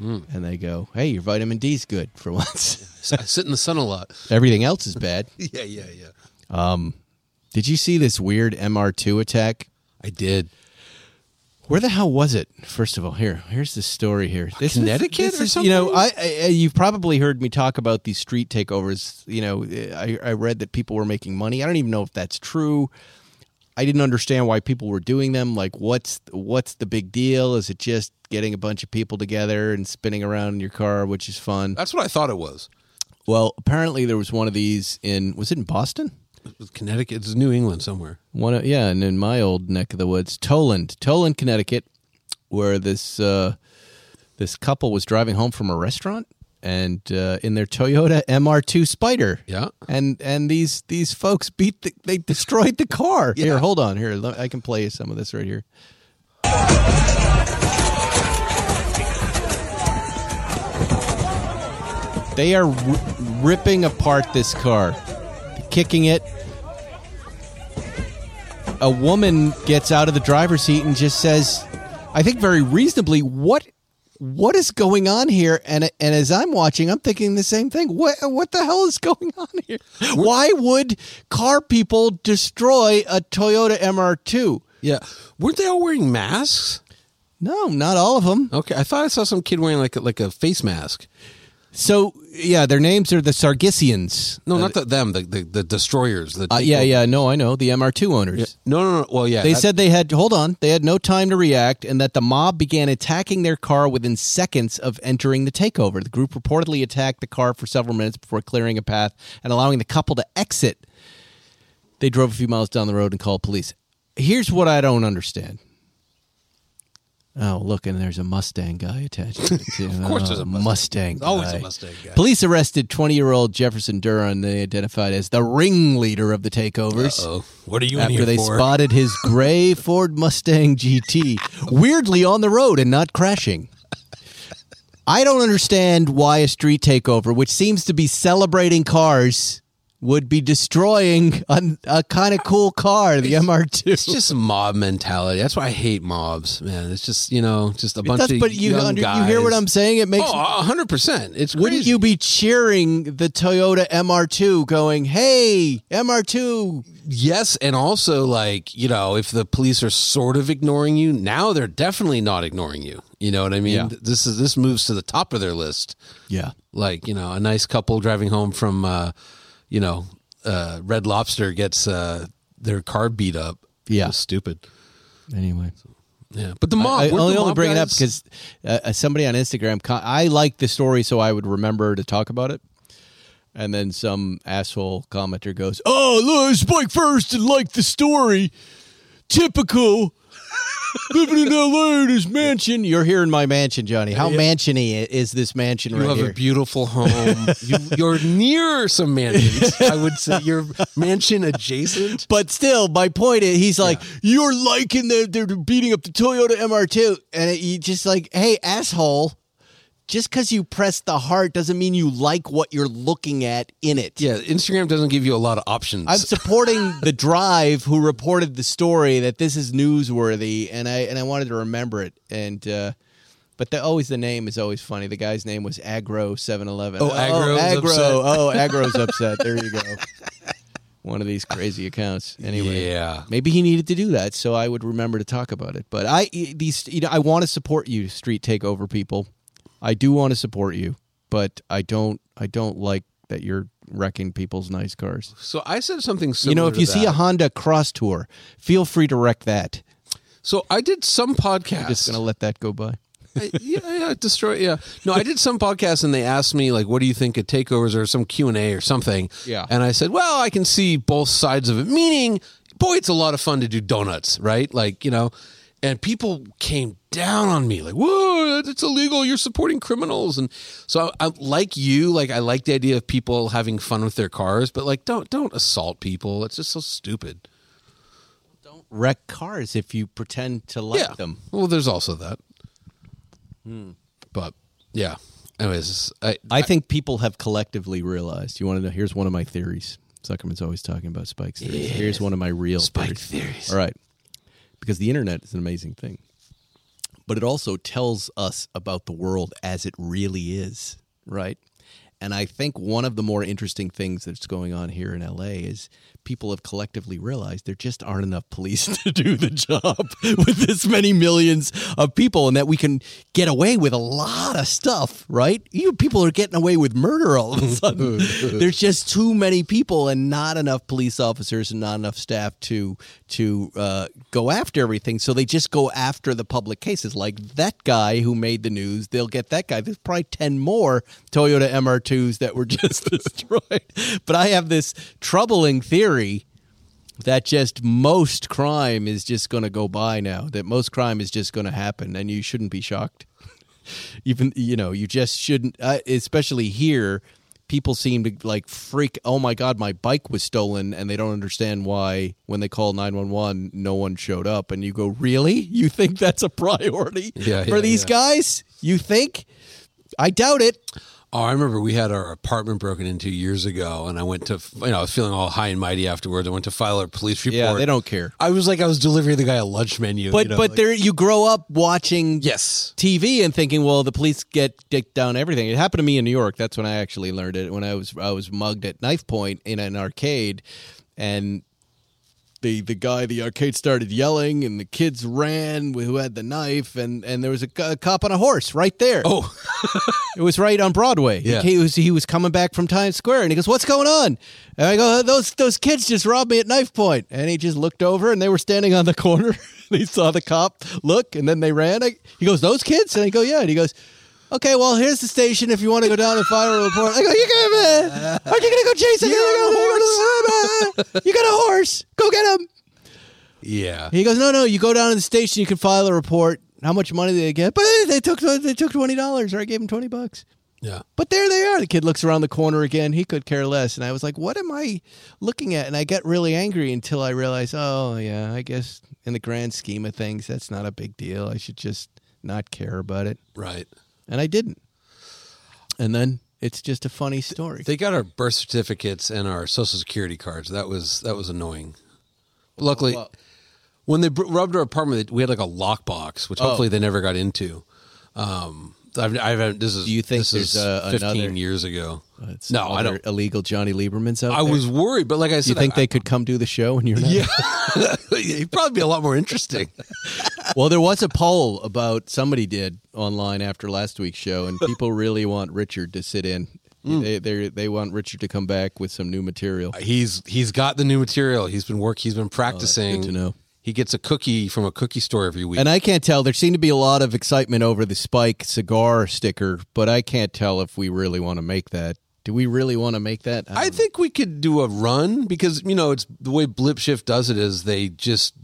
And they go, hey, your vitamin D's good for once. I sit in the sun a lot. Everything else is bad. Yeah, yeah, yeah. Um, did you see this weird MR2 attack? I did. Where the hell was it? First of all, here, here's the story here. This is- Connecticut this or is- You know. I, I you've probably heard me talk about these street takeovers. You know, I, I read that people were making money. I don't even know if that's true. I didn't understand why people were doing them. Like, what's what's the big deal? Is it just getting a bunch of people together and spinning around in your car, which is fun? That's what I thought it was. Well, apparently there was one of these in was it in Boston? Connecticut. It's New England somewhere. One, yeah, and in my old neck of the woods, Tolland, Tolland, Connecticut, where this uh, this couple was driving home from a restaurant and uh, in their Toyota MR2 Spider. Yeah. and and these these folks beat the, they destroyed the car. Here, hold on, here let- I can play you some of this right here. They are r- ripping apart this car, kicking it. A woman gets out of the driver's seat and just says, I think very reasonably, what what is going on here? And and as I'm watching, I'm thinking the same thing. What what the hell is going on here? Why would car people destroy a Toyota MR2? Yeah. Weren't they all wearing masks? No, not all of them. Okay. I thought I saw some kid wearing like a, like a face mask. So yeah, their names are the Sargissians. No, not the, them. The, the the destroyers. The Uh, yeah, yeah, no, I know the MR2 owners. No, no, no. Well, yeah. They that- said they had hold on, they had no time to react, and that the mob began attacking their car within seconds of entering the takeover. The group reportedly attacked the car for several minutes before clearing a path and allowing the couple to exit. They drove a few miles down the road and called police. Here's what I don't understand. Oh, look, and there's a Mustang guy attached. To it too. of course there's a oh, Mustang. Mustang. Always a. Mustang guy. Police arrested 20-year-old Jefferson Duran. They identified as the ringleader of the takeovers Oh, what are you in after here they for? spotted his gray Ford Mustang GT weirdly on the road and not crashing. I don't understand why a street takeover, which seems to be celebrating cars, would be destroying a, a kind of cool car, the MR2. It's just mob mentality. That's why I hate mobs, man. It's just you know, just a bunch That's- of but you young under, guys. you hear what I'm saying? It makes Oh, hundred percent. It's wouldn't you be cheering the Toyota MR2 going, "Hey, MR2, Yes, and also like you know, if the police are sort of ignoring you now, they're definitely not ignoring you. You know what I mean? Yeah. This is this moves to the top of their list. yeah, Like you know, a nice couple driving home from, uh, you know, uh, Red Lobster gets uh, their car beat up. Yeah. Stupid. anyway." Yeah, but the mob. I, I only, the only mob bring it up because uh, uh, somebody on Instagram. I like the story, so I would remember to talk about it. And then some asshole commenter goes, "Oh, look, Spike first and like the story. Typical." Living in LA in his mansion. You're here in my mansion, Jonny. How mansiony is this mansion? You right have here? a beautiful home. you, you're near some mansions. I would say you're mansion adjacent. But still, my point is, he's like, you're liking the they're beating up the Toyota MR2, and it, you just like, hey, asshole. Just because you press the heart doesn't mean you like what you're looking at in it. Yeah, Instagram doesn't give you a lot of options. I'm supporting the Drive who reported the story that this is newsworthy, and I and I wanted to remember it. And uh, but the, always the name is always funny. The guy's name was Agro Seven Eleven. Oh, Agro's Aggro. upset. Oh, Agro's upset. There you go. One of these crazy accounts. Anyway, Yeah. maybe he needed to do that, so I would remember to talk about it. But I these you know I want to support you, street takeover people. I do want to support you, but I don't. I don't like that you're wrecking people's nice cars. So I said something similar. you know, if you see a. Honda Crosstour, feel free to wreck that. so I did some podcasts. I'm just gonna let that go by. I- yeah, yeah, destroy. Yeah, no, I did some podcasts and they asked me like, "What do you think of takeovers or some Q and A or something?" Yeah. and I said, "Well, I can see both sides of it." Meaning, boy, it's a lot of fun to do donuts, right? Like you know, and people came down on me like, "Whoa, it's illegal! You're supporting criminals!" And so, I, I like you, like I like the idea of people having fun with their cars, but like, don't don't assault people. It's just so stupid. Don't wreck cars if you pretend to like yeah. them. Well, there's also that. Hmm. But yeah. Anyways, I, I think people have collectively realized. You want to know? Here's one of my theories. Zuckerman's always talking about Spike's theories. Here's one of my real Spike theories. theories. All right, because the internet is an amazing thing, but it also tells us about the world as it really is, right? And I think one of the more interesting things that's going on here in LA is people have collectively realized there just aren't enough police to do the job with this many millions of people, and that we can get away with a lot of stuff, right? You people are getting away with murder all of a sudden. There's just too many people and not enough police officers and not enough staff to to uh, go after everything. So they just go after the public cases, like that guy who made the news. They'll get that guy. There's probably ten more Toyota MR2s that were just destroyed. But I have this troubling theory that just most crime is just going to go by now. That most crime is just going to happen, and you shouldn't be shocked. Even you know, you just shouldn't. Uh, especially here, people seem to like freak. Oh my god, my bike was stolen, and they don't understand why when they call nine one one, no one showed up. And you go, really? You think that's a priority Yeah, for yeah, these yeah. guys? You think? I doubt it. Oh, I remember we had our apartment broken into years ago, and I went to, you know, I was feeling all high and mighty afterwards. I went to file a police report. Yeah, they don't care. I was like, I was delivering the guy a lunch menu. But you know, but like- there, you grow up watching yes, TV and thinking, well, the police get dick down everything. It happened to me in New York. That's when I actually learned it. When I was I was mugged at knife point in an arcade, and the the guy the arcade started yelling, and the kids ran who had the knife, and and there was a, a cop on a horse right there. Oh, It was right on Broadway. Yeah. He was he was coming back from Times Square, and he goes, "What's going on?" And I go, uh, "Those those kids just robbed me at knife. And he just looked over, and they were standing on the corner. he saw the cop look, and then they ran. I, he goes, "Those kids?" And I go, "Yeah." And he goes. Okay, well, here's the station if you want to go down and file a report. I go, you gonna, aren't you gonna go chase him? You, you got a horse. Go get him. yeah. He goes, no, no. You go down to the station. You can file a report. How much money did they get? But they took they took twenty dollars, or I gave him twenty bucks. Yeah. But there they are. The kid looks around the corner again. He could care less. And I was like, what am I looking at? And I get really angry until I realize, oh, yeah, I guess in the grand scheme of things, that's not a big deal. I should just not care about it. Right. And I didn't. And then it's just a funny story. They got our birth certificates and our social security cards. That was that was annoying. Luckily, Well- when they rubbed our apartment, we had like a lockbox, which Oh. hopefully they never got into. Um, I've, I haven't. This is. Do you think this there's, is uh, fifteen another- years ago? It's no, I don't. Illegal Jonny Lieberman's out I there. was worried, but like I Do said, you think I, they could come do the show and you're not? Yeah, it'd probably be a lot more interesting. Well, there was a poll about somebody did online after last week's show, and people really want Richard to sit in. Hmm. They they they want Richard to come back with some new material. He's he's got the new material. He's been work. He's been practicing. Oh, good to know. He gets a cookie from a cookie store every week. And I can't tell. There seemed to be a lot of excitement over the Spike cigar sticker, but I can't tell if we really want to make that. Do we really want to make that? I don't think we could do a run because you know it's the way Blipshift does it is they just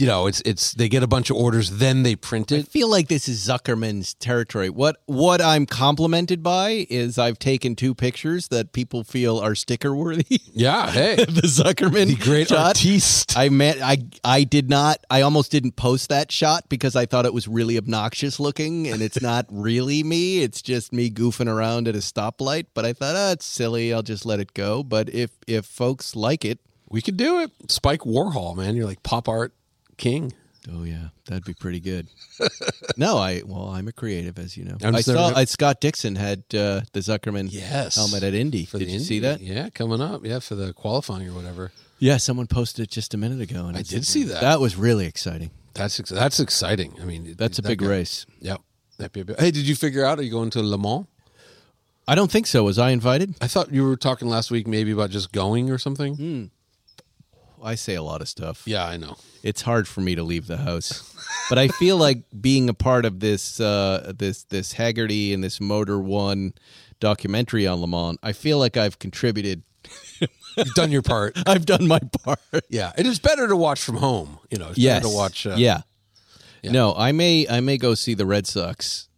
you know it's it's they get a bunch of orders then they print it. I feel like this is Zuckerman's territory. What what I'm complimented by is I've taken two pictures that people feel are sticker worthy. Yeah, hey, the Zuckerman the great shot. artiste. I meant I I did not I almost didn't post that shot because I thought it was really obnoxious looking and it's not really me. It's just me goofing around at a stoplight. But I thought, oh, it's silly. I'll just let it go. But if if folks like it, We could do it. Spike Warhol, man, you're like pop art king. oh yeah, that'd be pretty good. no, I well, I'm a creative, as you know. I'm I saw I, Scott Dixon had uh, the Zuckerman Yes, helmet at Indy. for Did you Indy. see that? Yeah, coming up. Yeah, for the qualifying or whatever. Yeah, someone posted it just a minute ago, and I did see that. That was really exciting. That's ex- that's exciting. I mean, That's a that big guy- race. Yep. That'd be a bit- Hey, did you figure out? Are you going to Le Mans? I don't think so. Was I invited? I thought you were talking last week maybe about just going or something. Hmm. I say a lot of stuff. Yeah, I know. It's hard for me to leave the house, but I feel like being a part of this uh, this this Hagerty and this Motor1 documentary on Le Mans. I feel like I've contributed. You've done your part. I've done my part. Yeah, it is better to watch from home. You know, it's yes. better to watch. Uh, yeah. Yeah. No, I may I may go see the Red Sox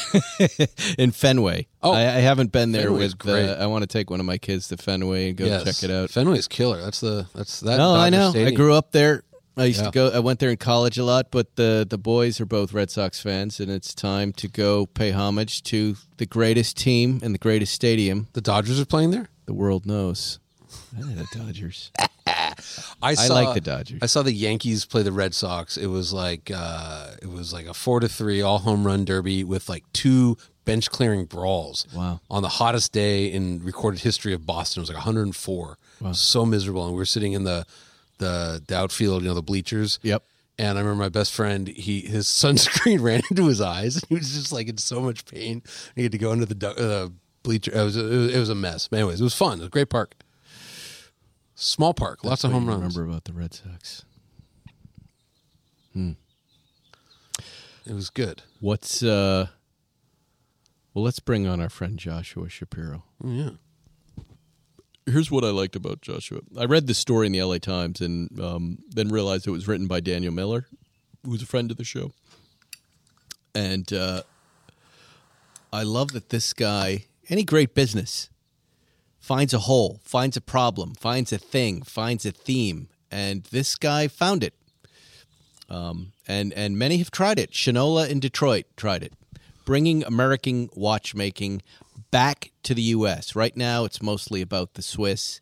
in Fenway. Oh. I, I haven't been there Fenway's with. Uh, I want to take one of my kids to Fenway and go yes. check it out. Fenway's killer. That's the that's that. No, I Dodger know. I grew up there. I used Yeah. to go. I went there in college a lot, but the the boys are both Red Sox fans, and it's time to go pay homage to the greatest team and the greatest stadium The Dodgers are playing there. the world knows. The Dodgers. I, saw, like the Dodgers. I saw the Yankees play the Red Sox. It was like uh, it was like a four to three all home run derby with like two bench clearing brawls. Wow. On the hottest day in recorded history of Boston, it was like 104. It was so miserable, and we were sitting in the the, the outfield, you know, the bleachers. Yep. And I remember my best friend, he his sunscreen ran into his eyes, and he was just like in so much pain. He had to go into the uh, bleacher. It was, it was it was a mess. But anyways, it was fun. It was a great park. Small park, lots of home do you runs. Remember about the Red Sox? It was good. What's uh? Well, let's bring on our friend Joshua Shapiro. Oh, yeah. here's what I liked about Joshua. I read this story in the LA Times and um, then realized it was written by Daniel Miller, who's a friend of the show. And uh, I love that this guy, any great business, finds a hole, finds a problem, finds a thing, finds a theme, and this guy found it. Um, and and many have tried it. Shinola in Detroit tried it, bringing American watchmaking back to the U.S. Right now, it's mostly about the Swiss,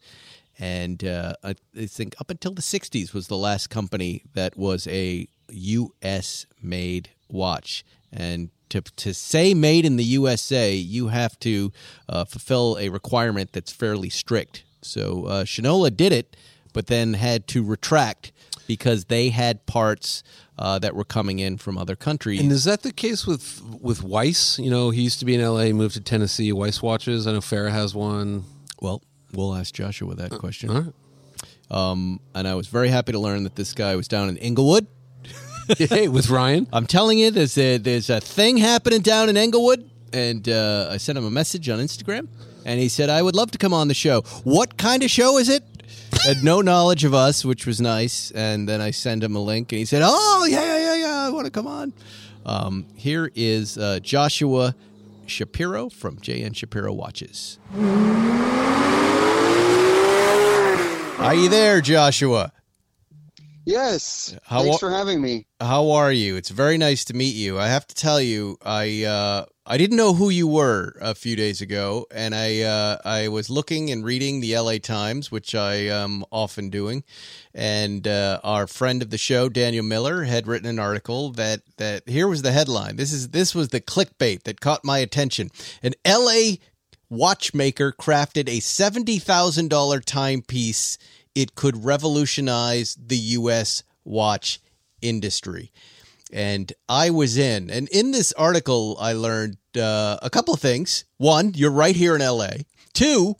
and uh, I think up until the '60s was the last company that was a U.S. made watch. And to to say made in the USA, you have to uh, fulfill a requirement that's fairly strict. So uh, Shinola did it, but then had to retract because they had parts uh, that were coming in from other countries. And is that the case with with Weiss? You know, he used to be in L.A., moved to Tennessee. Weiss watches. I know Farrah has one. well, we'll ask Joshua that question. All right. Um, and I was very happy to learn that this guy was down in Inglewood. hey, with Ryan. I'm telling you, there's a there's a thing happening down in Inglewood, and uh, I sent him a message on Instagram, and he said I would love to come on the show. What kind of show is it? Had no knowledge of us, which was nice, and then I sent him a link, and he said, "Oh yeah, yeah, yeah, yeah, I want to come on." Um, here is uh, Joshua Shapiro from JN Shapiro Watches. Are you there, Joshua? Yes. How Thanks for having me. How are you? It's very nice to meet you. I have to tell you, I uh, I didn't know who you were a few days ago, and I uh, I was looking and reading the L.A. Times, which I am often doing, and uh, our friend of the show, Daniel Miller, had written an article that that here was the headline. This is this was the clickbait that caught my attention. An L.A. watchmaker crafted a seventy thousand dollar timepiece. It could revolutionize the U.S. watch industry. And I was in, and in this article, I learned uh, a couple of things. One, you're right here in LA. Two,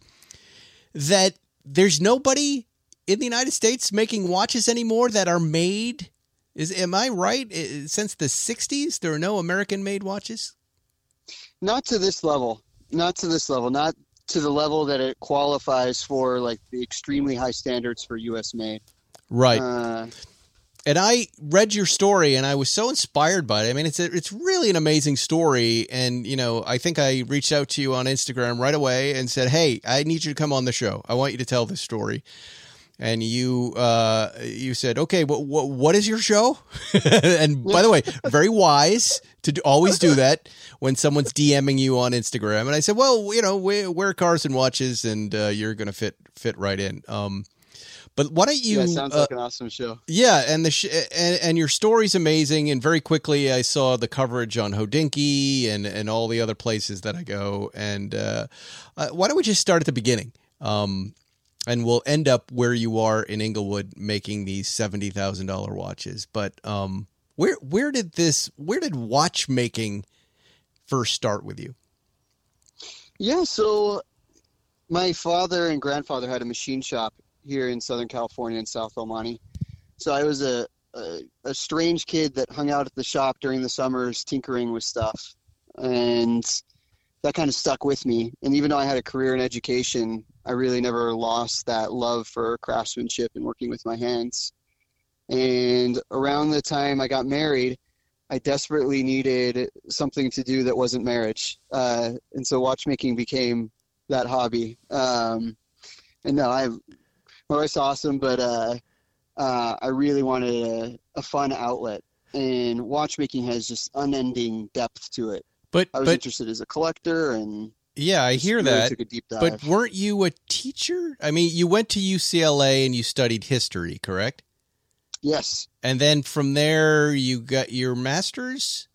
that there's nobody in the United States making watches anymore that are made. Is am I right? Since the '60s, there are no American-made watches. Not to this level. Not to this level. Not to the level that it qualifies for like the extremely high standards for U.S. made. Right. Uh, and I read your story and I was so inspired by it. I mean, it's a, it's really an amazing story. And you know, I think I reached out to you on Instagram right away and said, "Hey, I need you to come on the show. I want you to tell this story." And you uh, you said, "Okay, what what, what is your show?" and by the way, very wise to do, always do that when someone's DMing you on Instagram. And I said, "Well, you know, we, we're cars and watches, and uh, you're going to fit fit right in." Um, but why don't you? yeah, sounds uh, like an awesome show. yeah, and the sh- and, and your story's amazing. And very quickly, I saw the coverage on Hodinkee and and all the other places that I go. And uh, uh, why don't we just start at the beginning? Um, and we'll end up where you are in Inglewood making these seventy thousand dollar watches. But um, where where did this where did watchmaking first start with you? Yeah, so my father and grandfather had a machine shop here in Southern California in South El Monte. So I was a, a, a strange kid that hung out at the shop during the summers tinkering with stuff. And that kind of stuck with me. And even though I had a career in education, I really never lost that love for craftsmanship and working with my hands. And around the time I got married, I desperately needed something to do that wasn't marriage. Uh, and so watchmaking became that hobby. Um, and no, I, my wife's awesome, but uh, uh, I really wanted a, a fun outlet. And watchmaking has just unending depth to it. But I was but interested as a collector and yeah, I hear really that. Took a deep dive. But weren't you a teacher? I mean, you went to UCLA and you studied history, correct? yes, And then from there you got your master's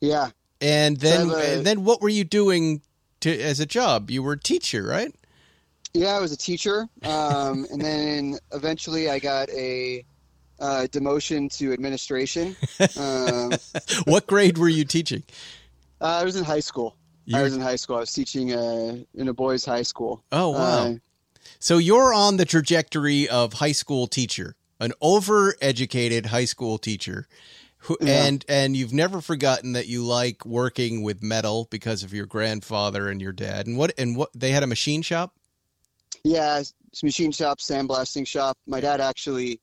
yeah, and then So a- and then what were you doing to as a job? You were a teacher, right? yeah. I was a teacher, um, and then eventually I got a uh, demotion to administration. Um, what grade were you teaching? I was in high school. You I was in high school. I was teaching uh, in a boys' high school. Oh wow. Uh, So you're on the trajectory of high school teacher, an overeducated high school teacher. Who, Yeah. and and you've never forgotten that you like working with metal because of your grandfather and your dad. And what and what they had a machine shop? yeah, machine shop, sandblasting shop. My dad actually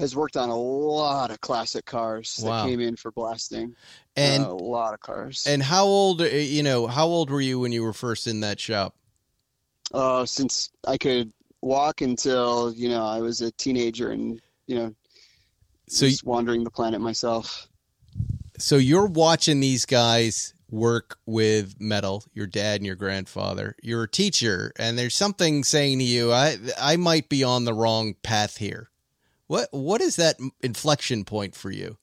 has worked on a lot of classic cars that came in for blasting. And Uh, a lot of cars. and how old uh, you know, how old were you when you were first in that shop? uh, since I could walk until you know I was a teenager and you know So just wandering the planet myself. so you're watching these guys work with metal your dad and your grandfather you're a teacher and there's something saying to you i i might be on the wrong path here what what is that inflection point for you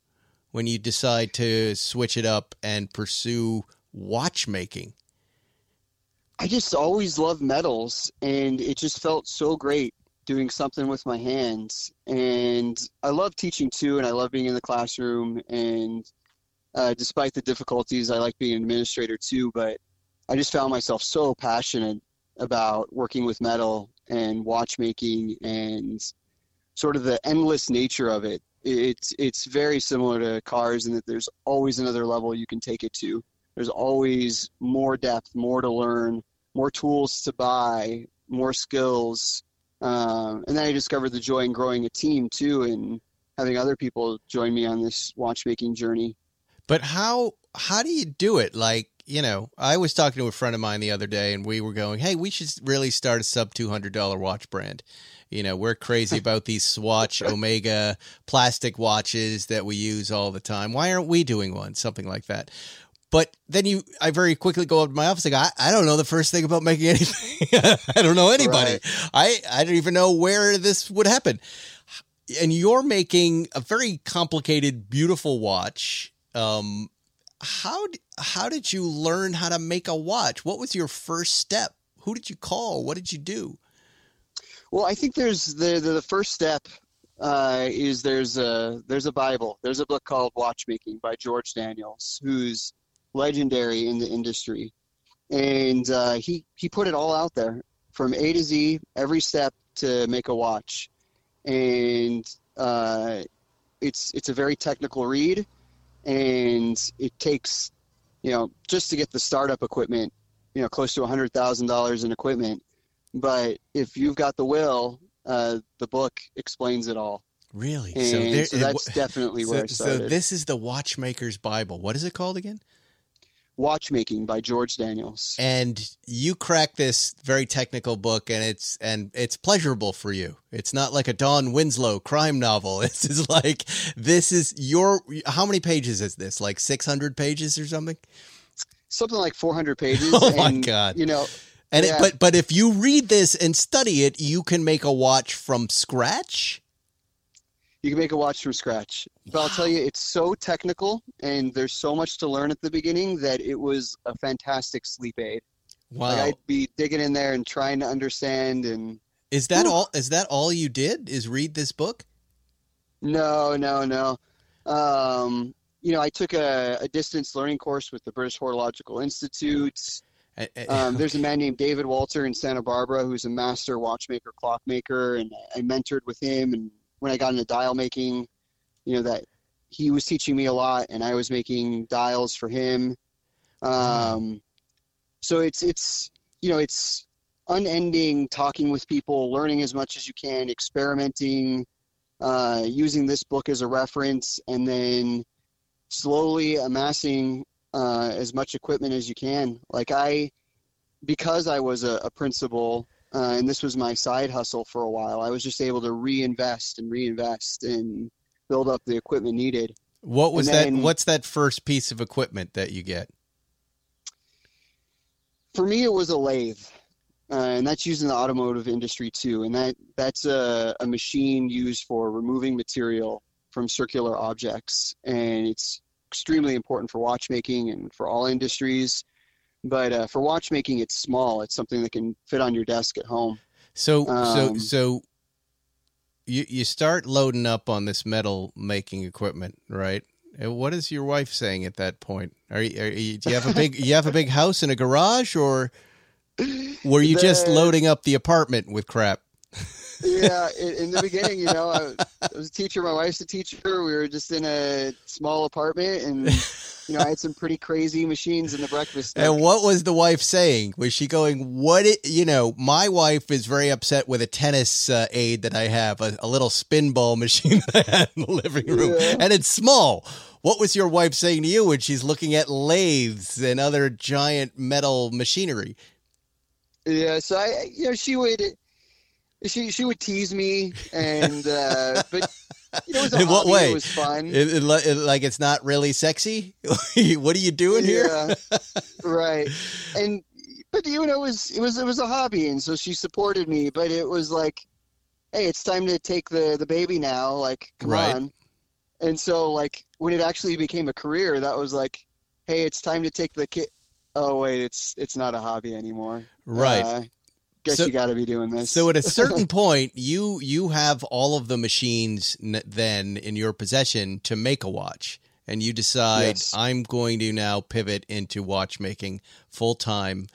when you decide to switch it up and pursue watchmaking I just always loved metals, and it just felt so great doing something with my hands. And I love teaching too, and I love being in the classroom. And uh, despite the difficulties, I like being an administrator too. But I just found myself so passionate about working with metal and watchmaking and sort of the endless nature of it. It's it's very similar to cars in that there's always another level you can take it to. There's always more depth, more to learn, more tools to buy, more skills. Um, and then I discovered the joy in growing a team too, and having other people join me on this watchmaking journey. But how how do you do it? Like, you know, I was talking to a friend of mine the other day and we were going, "Hey, we should really start a sub $200 watch brand." You know, we're crazy about these Swatch Omega plastic watches that we use all the time. Why aren't we doing one? Something like that. But then you, I very quickly go up to my office and go, I, I don't know the first thing about making anything. I don't know anybody. Right. I, I don't even know where this would happen. And you're making a very complicated, beautiful watch. Um, how how did you learn how to make a watch? What was your first step? Who did you call? What did you do? Well, I think there's the the, the first step uh, is there's a there's a Bible. There's a book called Watchmaking by George Daniels, who's legendary in the industry, and uh, he he put it all out there from A to Z, every step to make a watch, and uh, it's it's a very technical read, and it takes you know just to get the startup equipment, you know, close to hundred thousand dollars in equipment but if you've got the will, uh, the book explains it all. Really? And so, there- that's definitely where I so, so this is the Watchmaker's Bible. What is it called again? Watchmaking by George Daniels. And you crack this very technical book, and it's and it's pleasurable for you. It's not like a Don Winslow crime novel. This is like this is your. How many pages is this? Like six hundred pages or something? Something like 400 pages. Oh my and, God. You know, And Yeah. it, but but if you read this and study it, you can make a watch from scratch. you can make a watch from scratch. But I'll tell you, it's so technical, and there's so much to learn at the beginning that it was a fantastic sleep aid. Wow. Like I'd be digging in there and trying to understand. And is that Whew. all? Is that all you did? Is read this book? no, no, no. Um, you know, I took a, a distance learning course with the British Horological Institute. Um, there's a man named David Walter in Santa Barbara who's a master watchmaker, clockmaker, and I mentored with him. And when I got into dial making, you know, that he was teaching me a lot, and I was making dials for him. Um, so it's it's you know it's unending talking with people, learning as much as you can, experimenting, uh, using this book as a reference, and then slowly amassing uh, as much equipment as you can. Like I, because I was a, a principal, uh, and this was my side hustle for a while, I was just able to reinvest and reinvest and build up the equipment needed. what was and that? What's that first piece of equipment that you get? For me, it was a lathe. Uh, and that's used in the automotive industry too. And that that's a, a machine used for removing material from circular objects. And it's extremely important for watchmaking and for all industries. But uh, for watchmaking, it's small. It's something that can fit on your desk at home. So so Um, so you you start loading up on this metal making equipment, right? And What is your wife saying at that point? Are you, are you do you have a big you have a big house and a garage, or were you just loading up the apartment with crap? Yeah, in, the beginning, you know, I, I was a teacher. My wife's a teacher. We were just in a small apartment, and you know, I had some pretty crazy machines in the breakfast. And what was the wife saying? Was she going, "What it?" You know, my wife is very upset with a tennis uh, aid that I have, a, a little spin ball machine that I had in the living room, Yeah. and it's small. What was your wife saying to you when she's looking at lathes and other giant metal machinery? Yeah, so I, you know, she would, she she would tease me, and uh, but you know, it was In what hobby, way? It was fun. It, it, it- like it's not really sexy. what are you doing here? Yeah, right. And but you know, it was it was it was a hobby, and so she supported me. But it was like, hey, it's time to take the the baby now. Like, come Right. on. And so like when it actually became a career, that was like, hey, it's time to take the kid. Oh wait, it's it's not a hobby anymore. Right. Uh, guess So- you got to be doing this. So at a certain point, you you have all of the machines n- then in your possession to make a watch, and you decide Yes. I'm going to now pivot into watchmaking full time.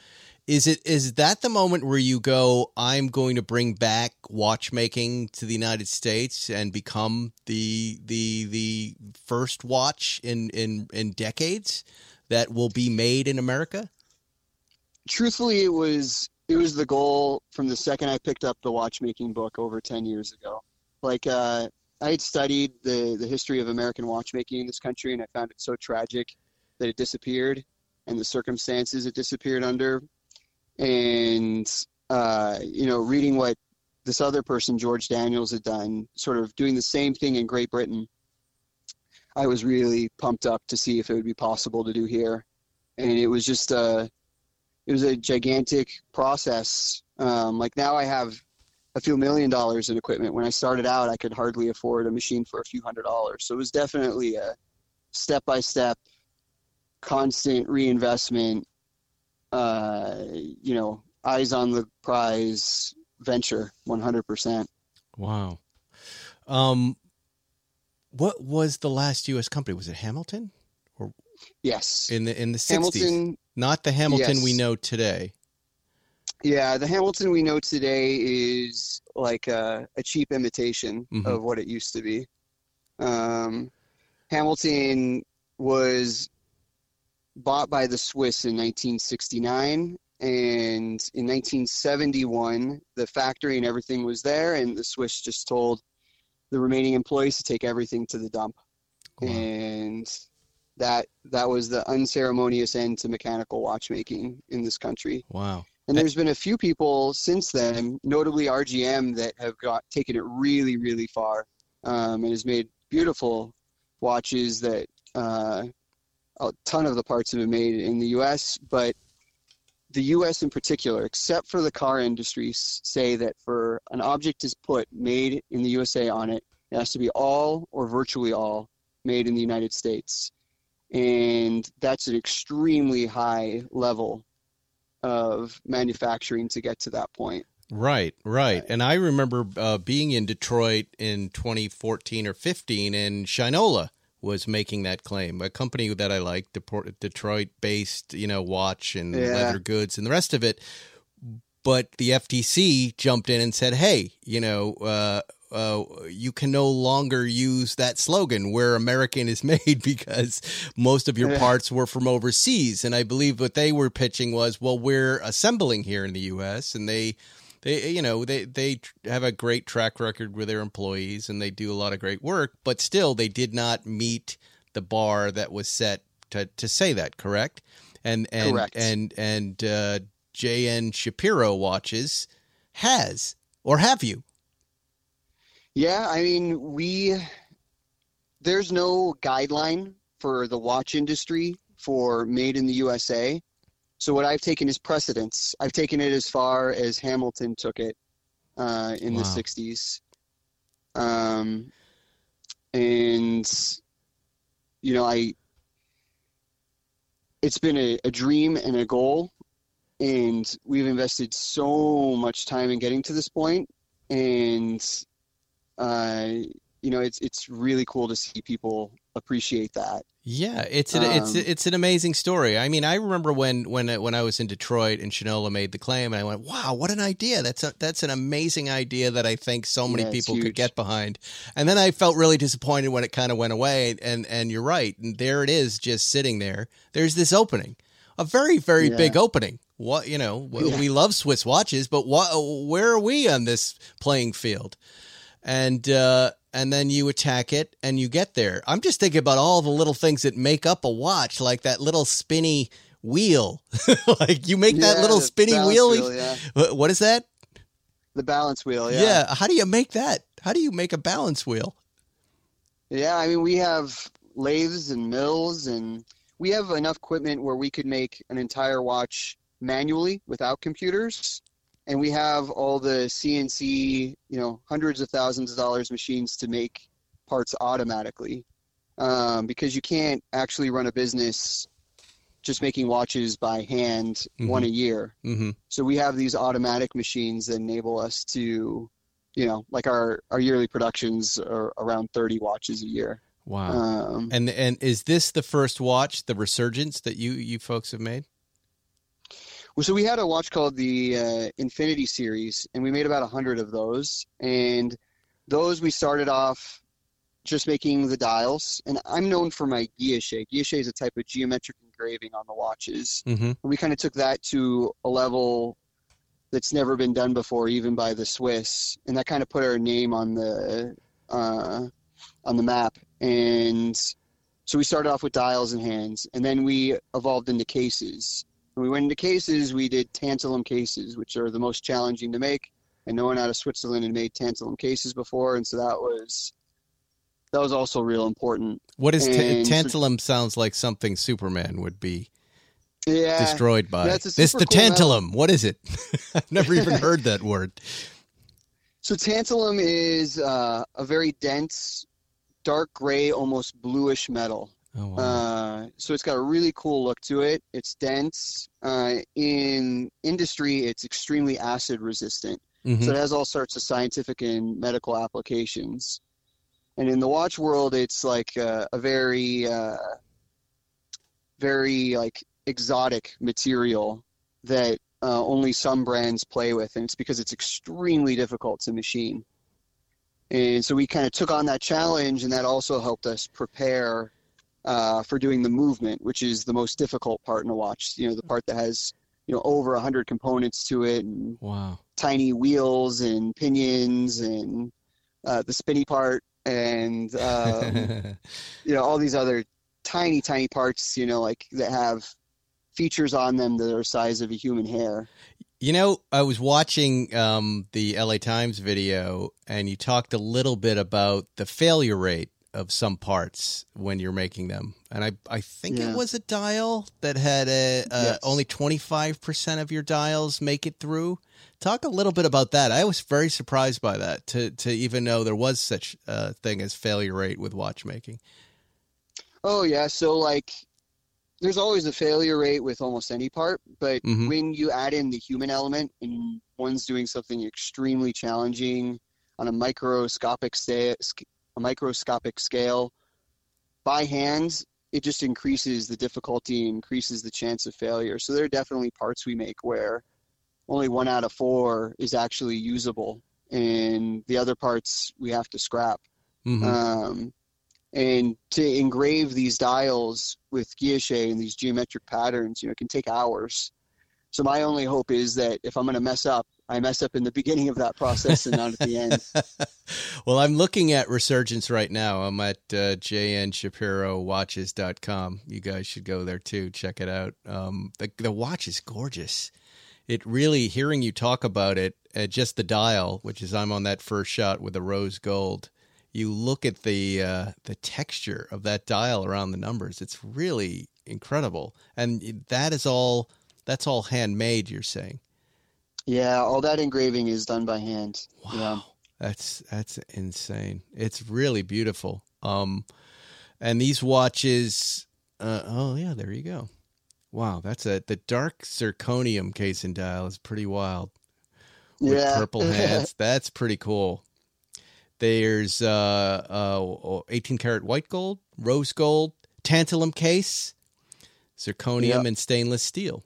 Is it is that the moment where you go I'm going to bring back watchmaking to the United States and become the the the first watch in in in decades that will be made in America? truthfully, it was it was the goal from the second I picked up the watchmaking book over ten years ago. Like uh, I had studied the the history of American watchmaking in this country, and I found it so tragic that it disappeared, and the circumstances it disappeared under, and uh, you know, reading what this other person, George Daniels, had done, sort of doing the same thing in Great Britain. I was really pumped up to see if it would be possible to do here, and it was just uh, it was a gigantic process. Um, like now I have a few million dollars in equipment. When I started out, I could hardly afford a machine for a few hundred dollars. So it was definitely a step by step, constant reinvestment, uh, you know, eyes on the prize venture 100%. Wow. Um, what was the last U.S. company? Was it Hamilton Yes. in the in the sixties? Hamilton, Not the Hamilton we know today. yeah, the Hamilton we know today is like a, a cheap imitation Mhm. of what it used to be. Um, Hamilton was bought by the Swiss in 1969, and in 1971, the factory and everything was there, and the Swiss just told the remaining employees to take everything to the dump, Wow. and that that was the unceremonious end to mechanical watchmaking in this country. Wow. And there's been a few people since then, notably RGM, that have got taken it really, really far, um, and has made beautiful watches that uh, a ton of the parts have been made in the U.S. But the U.S. in particular, except for the car industry, say that for an object is put made in the USA on it, it has to be all or virtually all made in the United States, and that's an extremely high level of manufacturing to get to that point. Right, right. And I remember uh, being in Detroit in 2014 or 15, and Shinola was making that claim. A company that I like, Detroit based, you know, watch and Yeah. leather goods and the rest of it. But the FTC jumped in and said, hey, you know, uh, uh, you can no longer use that slogan where American is made because most of your parts were from overseas. And I believe what they were pitching was, well, we're assembling here in the U.S. and they, they, you know, they they have a great track record with their employees and they do a lot of great work, but still they did not meet the bar that was set to to say that. Correct? And and Correct. and and uh, J.N. Shapiro watches has or have you? Yeah, I mean, we there's no guideline for the watch industry for made in the USA. So what I've taken is precedence. I've taken it as far as Hamilton took it uh, in the '60s, um, and you know, I it's been a, a dream and a goal, and we've invested so much time in getting to this point, and uh, you know, it's it's really cool to see people appreciate that. Yeah, it's an, it's Um, it's an amazing story. I mean, I remember when when when I was in Detroit and Shinola made the claim, and I went, "Wow, what an idea! That's a, that's an amazing idea that I think so many Yeah, it's people could get behind." And then I felt really disappointed when it kind of went away. And and you're right, and there it is, just sitting there. There's this opening, a very very Yeah. big opening. What you know, Yeah. we love Swiss watches, but what? Where are we on this playing field? And uh, and then you attack it and you get there. I'm just thinking about all the little things that make up a watch, like that little spinny wheel. like you make that little spinny wheel. wheel, yeah. What is that? The balance wheel, Yeah. yeah. How do you make that? How do you make a balance wheel? Yeah, I mean, we have lathes and mills, and we have enough equipment where we could make an entire watch manually without computers. And we have all the CNC, you know, hundreds of thousands of dollars machines to make parts automatically. Um, because you can't actually run a business just making watches by hand one a year. Mm-hmm. So we have these automatic machines that enable us to, you know, like our, our yearly productions are around 30 watches a year. Wow. Um, and and is this the first watch, the Resurgence, that you you folks have made? So we had a watch called the uh, Infinity Series, and we made about 100 of those. And those we started off just making the dials. And I'm known for my guilloche. Guilloche is a type of geometric engraving on the watches. Mm-hmm. And we kind of took that to a level that's never been done before, even by the Swiss, and that kind of put our name on the uh, on the map. And so we started off with dials and hands, and then we evolved into cases. When we went into cases, we did tantalum cases, which are the most challenging to make, and no one out of Switzerland had made tantalum cases before, and so that was that was also real important. What is ta- And so- tantalum? Sounds like something Superman would be Yeah, destroyed by. that's This super the cool metal. tantalum. What is it? I've never even heard that word. So tantalum is uh, a very dense, dark gray, almost bluish metal. Oh wow. Uh, so it's got a really cool look to it. It's dense. Uh, in industry, it's extremely acid resistant. Mhm. So it has all sorts of scientific and medical applications. And in the watch world, it's like uh, a very, uh, very like exotic material that uh, only some brands play with, and it's because it's extremely difficult to machine. And so we kind of took on that challenge, and that also helped us prepare uh, for doing the movement, which is the most difficult part in a watch. You know, the part that has you know over a hundred components to it, and wow. tiny wheels and pinions and uh, the spinny part and um, you know all these other tiny tiny parts you know like that have features on them that are the size of a human hair You know, I was watching um, the LA Times video, and you talked a little bit about the failure rate of some parts when you're making them, and I I think it was a dial that had a, a Yes. only 25 percent of your dials make it through. Talk a little bit about that. I was very surprised by that to to even know there was such a thing as failure rate with watchmaking. oh yeah so like there's always a failure rate with almost any part but Mhm. when you add in the human element and one's doing something extremely challenging on a microscopic sta- sc- a microscopic scale by hand, it just increases the difficulty, increases the chance of failure. So there are definitely parts we make where only one out of four is actually usable, and the other parts we have to scrap. Mhm. Um, and to engrave these dials with guilloche and these geometric patterns, you know, it can take hours. So my only hope is that if I'm going to mess up, I mess up in the beginning of that process and not at the end. well, I'm looking at Resurgence right now. I'm at uh, jnshapirowatches.com. You guys should go there too. Check it out. Um, the, the watch is gorgeous. It really, hearing you talk about it, uh, just the dial, which is I'm on that first shot with the rose gold. You look at the uh, the texture of that dial around the numbers. It's really incredible, and that is all. That's all handmade. You're saying. Yeah, all that engraving is done by hand. Wow. Yeah. That's that's insane. It's really beautiful. Um and these watches uh, oh yeah, there you go. Wow, that's a the dark zirconium case and dial is pretty wild. With Yeah. purple hands. that's pretty cool. There's uh uh 18 karat white gold, rose gold, tantalum case, zirconium Yep. and stainless steel.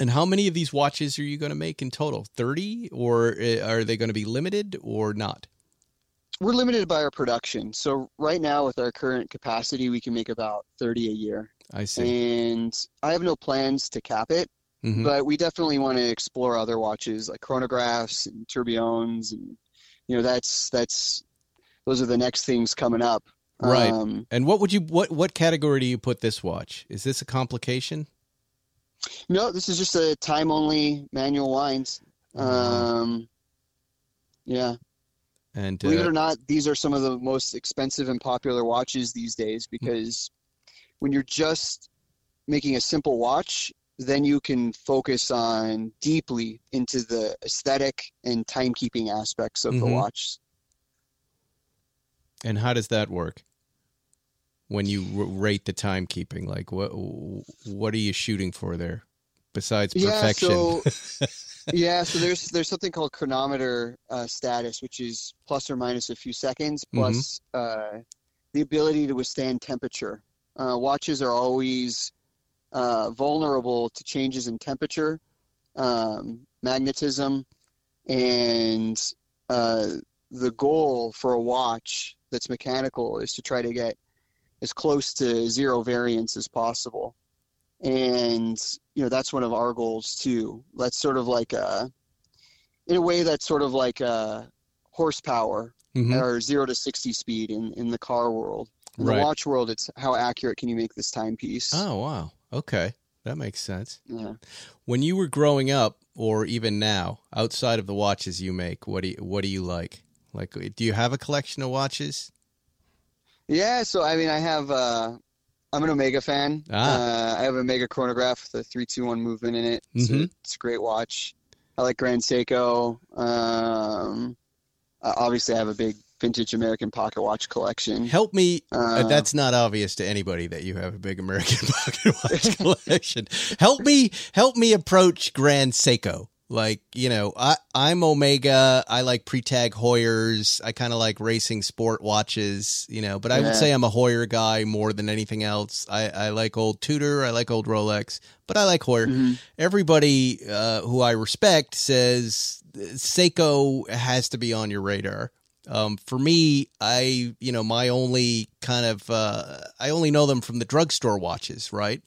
And how many of these watches are you going to make in total? 30 or uh, are they going to be limited or not? We're limited by our production. So right now with our current capacity, we can make about 30 a year. I see. And I have no plans to cap it, Mhm. but we definitely want to explore other watches like chronographs and tourbillons and you know that's that's those are the next things coming up. Right. Um, And what would you what what category do you put this watch? Is this a complication? No, this is just a time only manual winds. Um, yeah. And Believe it uh, or not, these are some of the most expensive and popular watches these days because when you're just making a simple watch, then you can focus on deeply into the aesthetic and timekeeping aspects of the Mhm. watch. and how does that work? When you rate the timekeeping, like what what are you shooting for there? Besides perfection. Yeah, so yeah, so there's there's something called chronometer uh, status, which is plus or minus a few seconds, plus uh, the ability to withstand temperature. Uh, watches are always uh, vulnerable to changes in temperature, um, magnetism, and uh, the goal for a watch that's mechanical is to try to get as close to zero variance as possible and you know that's one of our goals too that's sort of like a in a way that's sort of like a horsepower Mhm. or zero to 60 speed in in the car world in Right. the watch world it's how accurate can you make this timepiece Oh wow. Okay. That makes sense. yeah When you were growing up or even now, outside of the watches you make, what do you, what do you like? Like do you have a collection of watches? Yeah so i mean i have uh i'm an omega fan Ah. uh, i have a mega chronograph with a 321 movement in it so Mhm. it's a great watch i like grand seiko um obviously i have a big vintage american pocket watch collection Help me. Uh, Uh, that's not obvious to anybody that you have a big American pocket watch collection. help me. Help me approach Grand Seiko. Like you know, I I'm Omega. I like pre-tag Heuers. I kind of like racing sport watches. You know, but I would say I'm a Heuer guy more than anything else. I I like old Tudor. I like old Rolex, but I like Heuer. Mhm. Everybody uh, who I respect says Seiko has to be on your radar. Um, for me, I you know my only kind of uh, I only know them from the drugstore watches, right?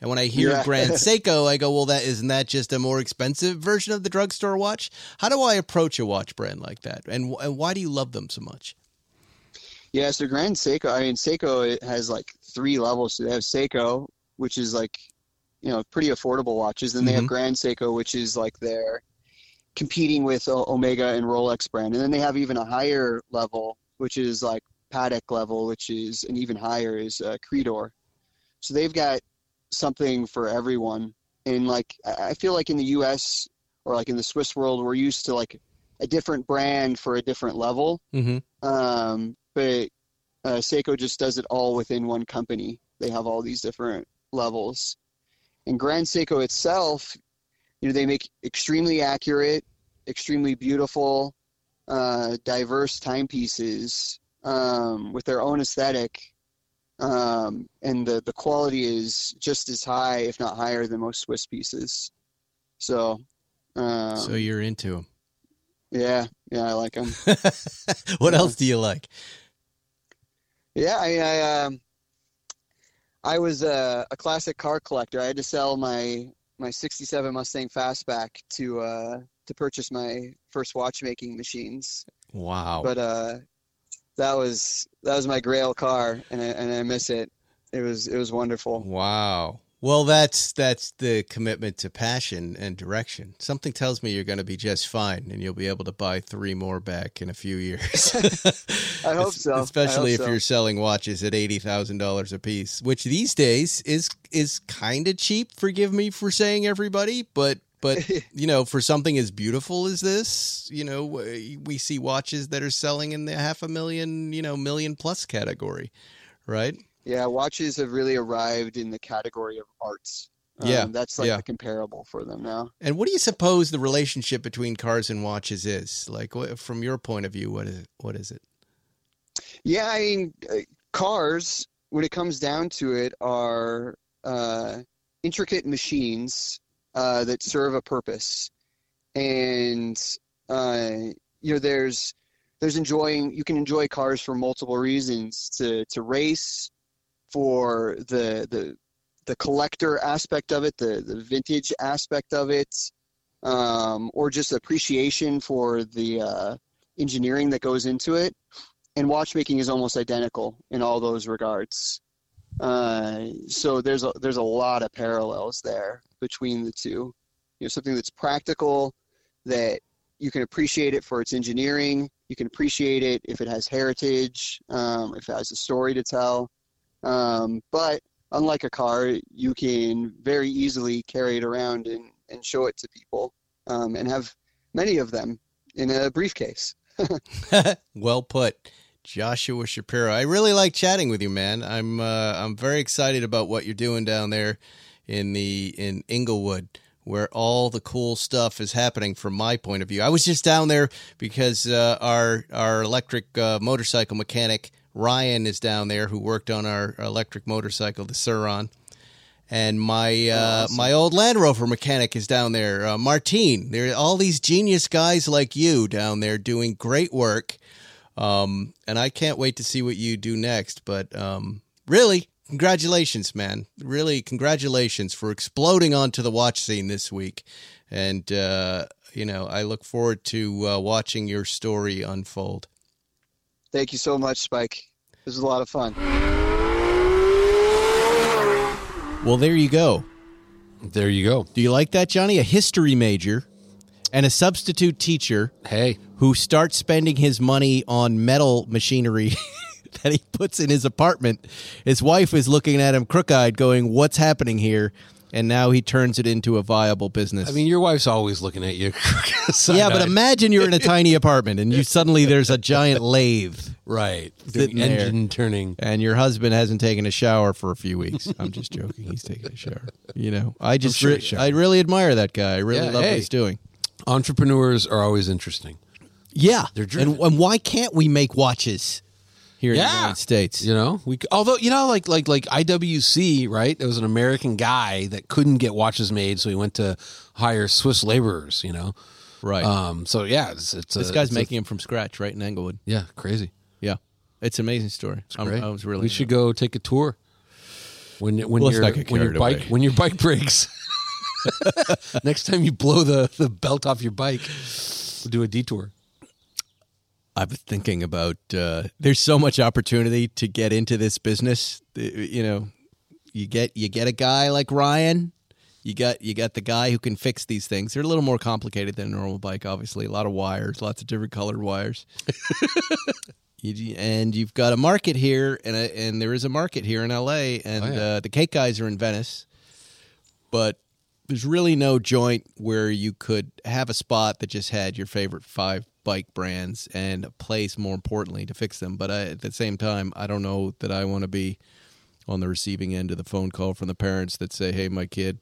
And when I hear Yeah. Grand Seiko, I go, well, that isn't that just a more expensive version of the drugstore watch? How do I approach a watch brand like that? And, and why do you love them so much? Yeah, so Grand Seiko, I mean, Seiko it has like three levels. So they have Seiko, which is like, you know, pretty affordable watches. Then they Mhm. have Grand Seiko, which is like their competing with Omega and Rolex brand. And then they have even a higher level, which is like Patek level, which is, an even higher is uh, Credor. So they've got something for everyone. And like, I feel like in the US or like in the Swiss world, we're used to like a different brand for a different level. Mm-hmm. Um, but uh, Seiko just does it all within one company. They have all these different levels. And Grand Seiko itself, you know, they make extremely accurate, extremely beautiful, uh, diverse timepieces um, with their own aesthetic. Um, and the the quality is just as high, if not higher, than most Swiss pieces. So, um, so you're into them. yeah, yeah, I like them. what else do you like? Yeah, I I, um, I was a, a classic car collector. I had to sell my my '67 Mustang Fastback to uh, to purchase my first watchmaking machines. Wow. But uh, that was that was my Grail car, and I, and I miss it. It was it was wonderful. Wow. Well, that's that's the commitment to passion and direction. Something tells me you're going to be just fine, and you'll be able to buy three more back in a few years. I hope so. Especially hope if so. you're selling watches at eighty thousand dollars a piece, which these days is is kind of cheap. Forgive me for saying everybody, but but you know, for something as beautiful as this, you know, we see watches that are selling in the half a million, you know, million plus category, right? Yeah, watches have really arrived in the category of arts. Um, Yeah, that's like yeah. the comparable for them now. And what do you suppose the relationship between cars and watches is? Like, what, from your point of view, what is it? What is it? Yeah, I mean, uh, cars, when it comes down to it, are uh, intricate machines uh, that serve a purpose, and uh, you know, there's there's enjoying. You can enjoy cars for multiple reasons: to to race, for the the the collector aspect of it, the the vintage aspect of it, um, or just appreciation for the uh, engineering that goes into it and watchmaking is almost identical in all those regards. Uh, so there's a there's a lot of parallels there between the two. You know, something that's practical, that you can appreciate it for its engineering. You can appreciate it if it has heritage, um, if it has a story to tell. Um, but unlike a car, you can very easily carry it around and, and show it to people, um, and have many of them in a briefcase. well put, Joshua Shapiro. I really like chatting with you, man. I'm uh, I'm very excited about what you're doing down there in the in Inglewood, where all the cool stuff is happening. From my point of view, I was just down there because uh, our our electric uh, motorcycle mechanic Ryan is down there, who worked on our electric motorcycle, the Sur-Ron. And my uh, my old Land Rover mechanic is down there, uh, Martine. There are all these genius guys like you down there doing great work. Um, and I can't wait to see what you do next. But um, really, congratulations, man! Really, congratulations for exploding onto the watch scene this week. And uh, you know, I look forward to uh, watching your story unfold. Thank you so much, Spike. This was a lot of fun. Well, there you go. There you go. Do you like that, Jonny? A history major and a substitute teacher Hey, who starts spending his money on metal machinery that he puts in his apartment. His wife is looking at him crook eyed, going, What's happening here? And now he turns it into a viable business. I mean, your wife's always looking at you. yeah, but imagine you're in a tiny apartment and you suddenly there's a giant lathe right, Sitting the there. engine turning. and your husband hasn't taken a shower for a few weeks. I'm just joking. He's taking a shower. You know, I just sure re- I really admire that guy. I really Yeah, love hey. what he's doing. Entrepreneurs are always interesting. Yeah, They're and, driven. and why can't we make watches here in the United States? You know, we although you know, like like like IWC, right? There was an American guy that couldn't get watches made, so he went to hire Swiss laborers. You know, Right. um. So yeah, it's, it's this a, guy's it's a- making them from scratch right in Inglewood. yeah, crazy. Yeah, it's an amazing story. I'm- Great. I was really. We should go take a tour when when Let's your when your bike away. when your bike breaks. Next time you blow the the belt off your bike, we'll do a detour. I was thinking about. Uh, there's so much opportunity to get into this business. Uh, You know, you get you get a guy like Ryan. You got you got the guy who can fix these things. They're a little more complicated than a normal bike, obviously. A lot of wires, lots of different colored wires. You- and you've got a market here, and a, and there is a market here in L.A. And Oh, yeah. uh, the cake guys are in Venice, but there's really no joint where you could have a spot that just had your favorite five bike brands and a place, more importantly, to fix them. But I, at the same time, I don't know that I want to be on the receiving end of the phone call from the parents that say, "Hey, my kid,"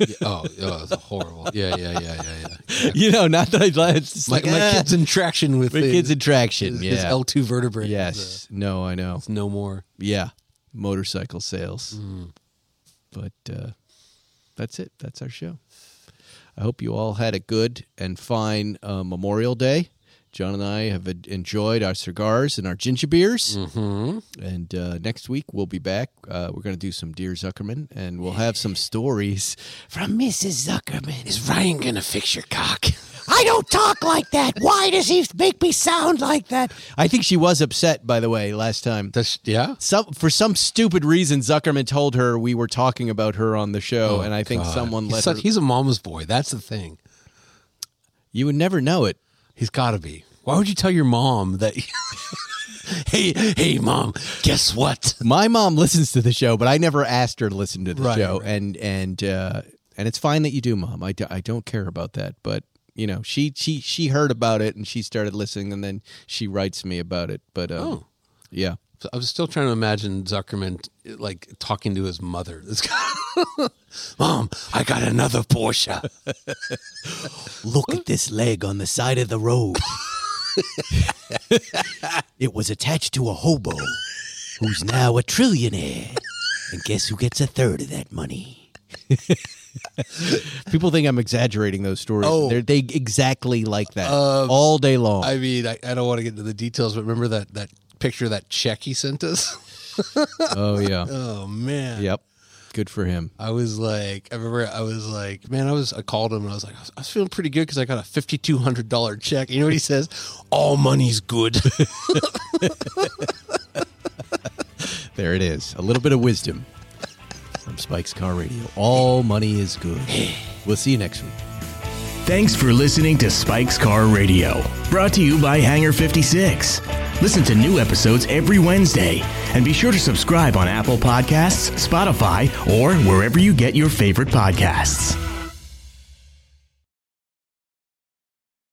Yeah, oh, oh, it's horrible. Yeah, yeah, yeah, yeah, yeah. yeah. you know, not that I. It's just My, like, my ah, kid's in traction with my his, kid's in traction. his, Yeah. L two vertebrae. yes. No, I know. uh, no more. Yeah. motorcycle sales. But uh, that's it. That's our show. I hope you all had a good and fine uh, Memorial Day. John and I have enjoyed our cigars and our ginger beers. Mm-hmm. And uh, next week we'll be back. Uh, we're going to do some Dear Zuckerman, and we'll have some stories from Mrs. Zuckerman. Is Ryan gonna fix your cock? I don't talk like that. Why does he make me sound like that? I think she was upset, by the way, last time. Does yeah? Some for some stupid reason, Zuckerman told her we were talking about her on the show, and I think Oh, God. someone he's let such- her. He's a mama's boy. That's the thing. You would never know it. He's got to be. Why would you tell your mom that? hey, hey, mom. Guess what? My mom listens to the show, but I never asked her to listen to the Right, show, right. and and uh, and it's fine that you do, mom. I, do, I don't care about that, but you know, she she she heard about it and she started listening, and then she writes me about it. But um, Oh. yeah, I was still trying to imagine Zuckerman like talking to his mother. This guy, mom, I got another Porsche. Look at this leg on the side of the road. it was attached to a hobo who's now a trillionaire. And guess who gets a third of that money? People think I'm exaggerating those stories. Oh. They're they exactly like that uh, all day long. I mean, I, I don't want to get into the details, but remember that that picture of that check he sent us? oh yeah. Oh man. Yep. Good for him. I was like, I remember I was like, man, I was, I called him and I was like, I was, I was feeling pretty good because I got a $5,200 check. You know what he says? All money's good. There it is. A little bit of wisdom from Spike's Car Radio. All money is good. We'll see you next week. Thanks for listening to Spike's Car Radio, brought to you by Hangar 56. Listen to new episodes every Wednesday, and be sure to subscribe on Apple Podcasts, Spotify, or wherever you get your favorite podcasts.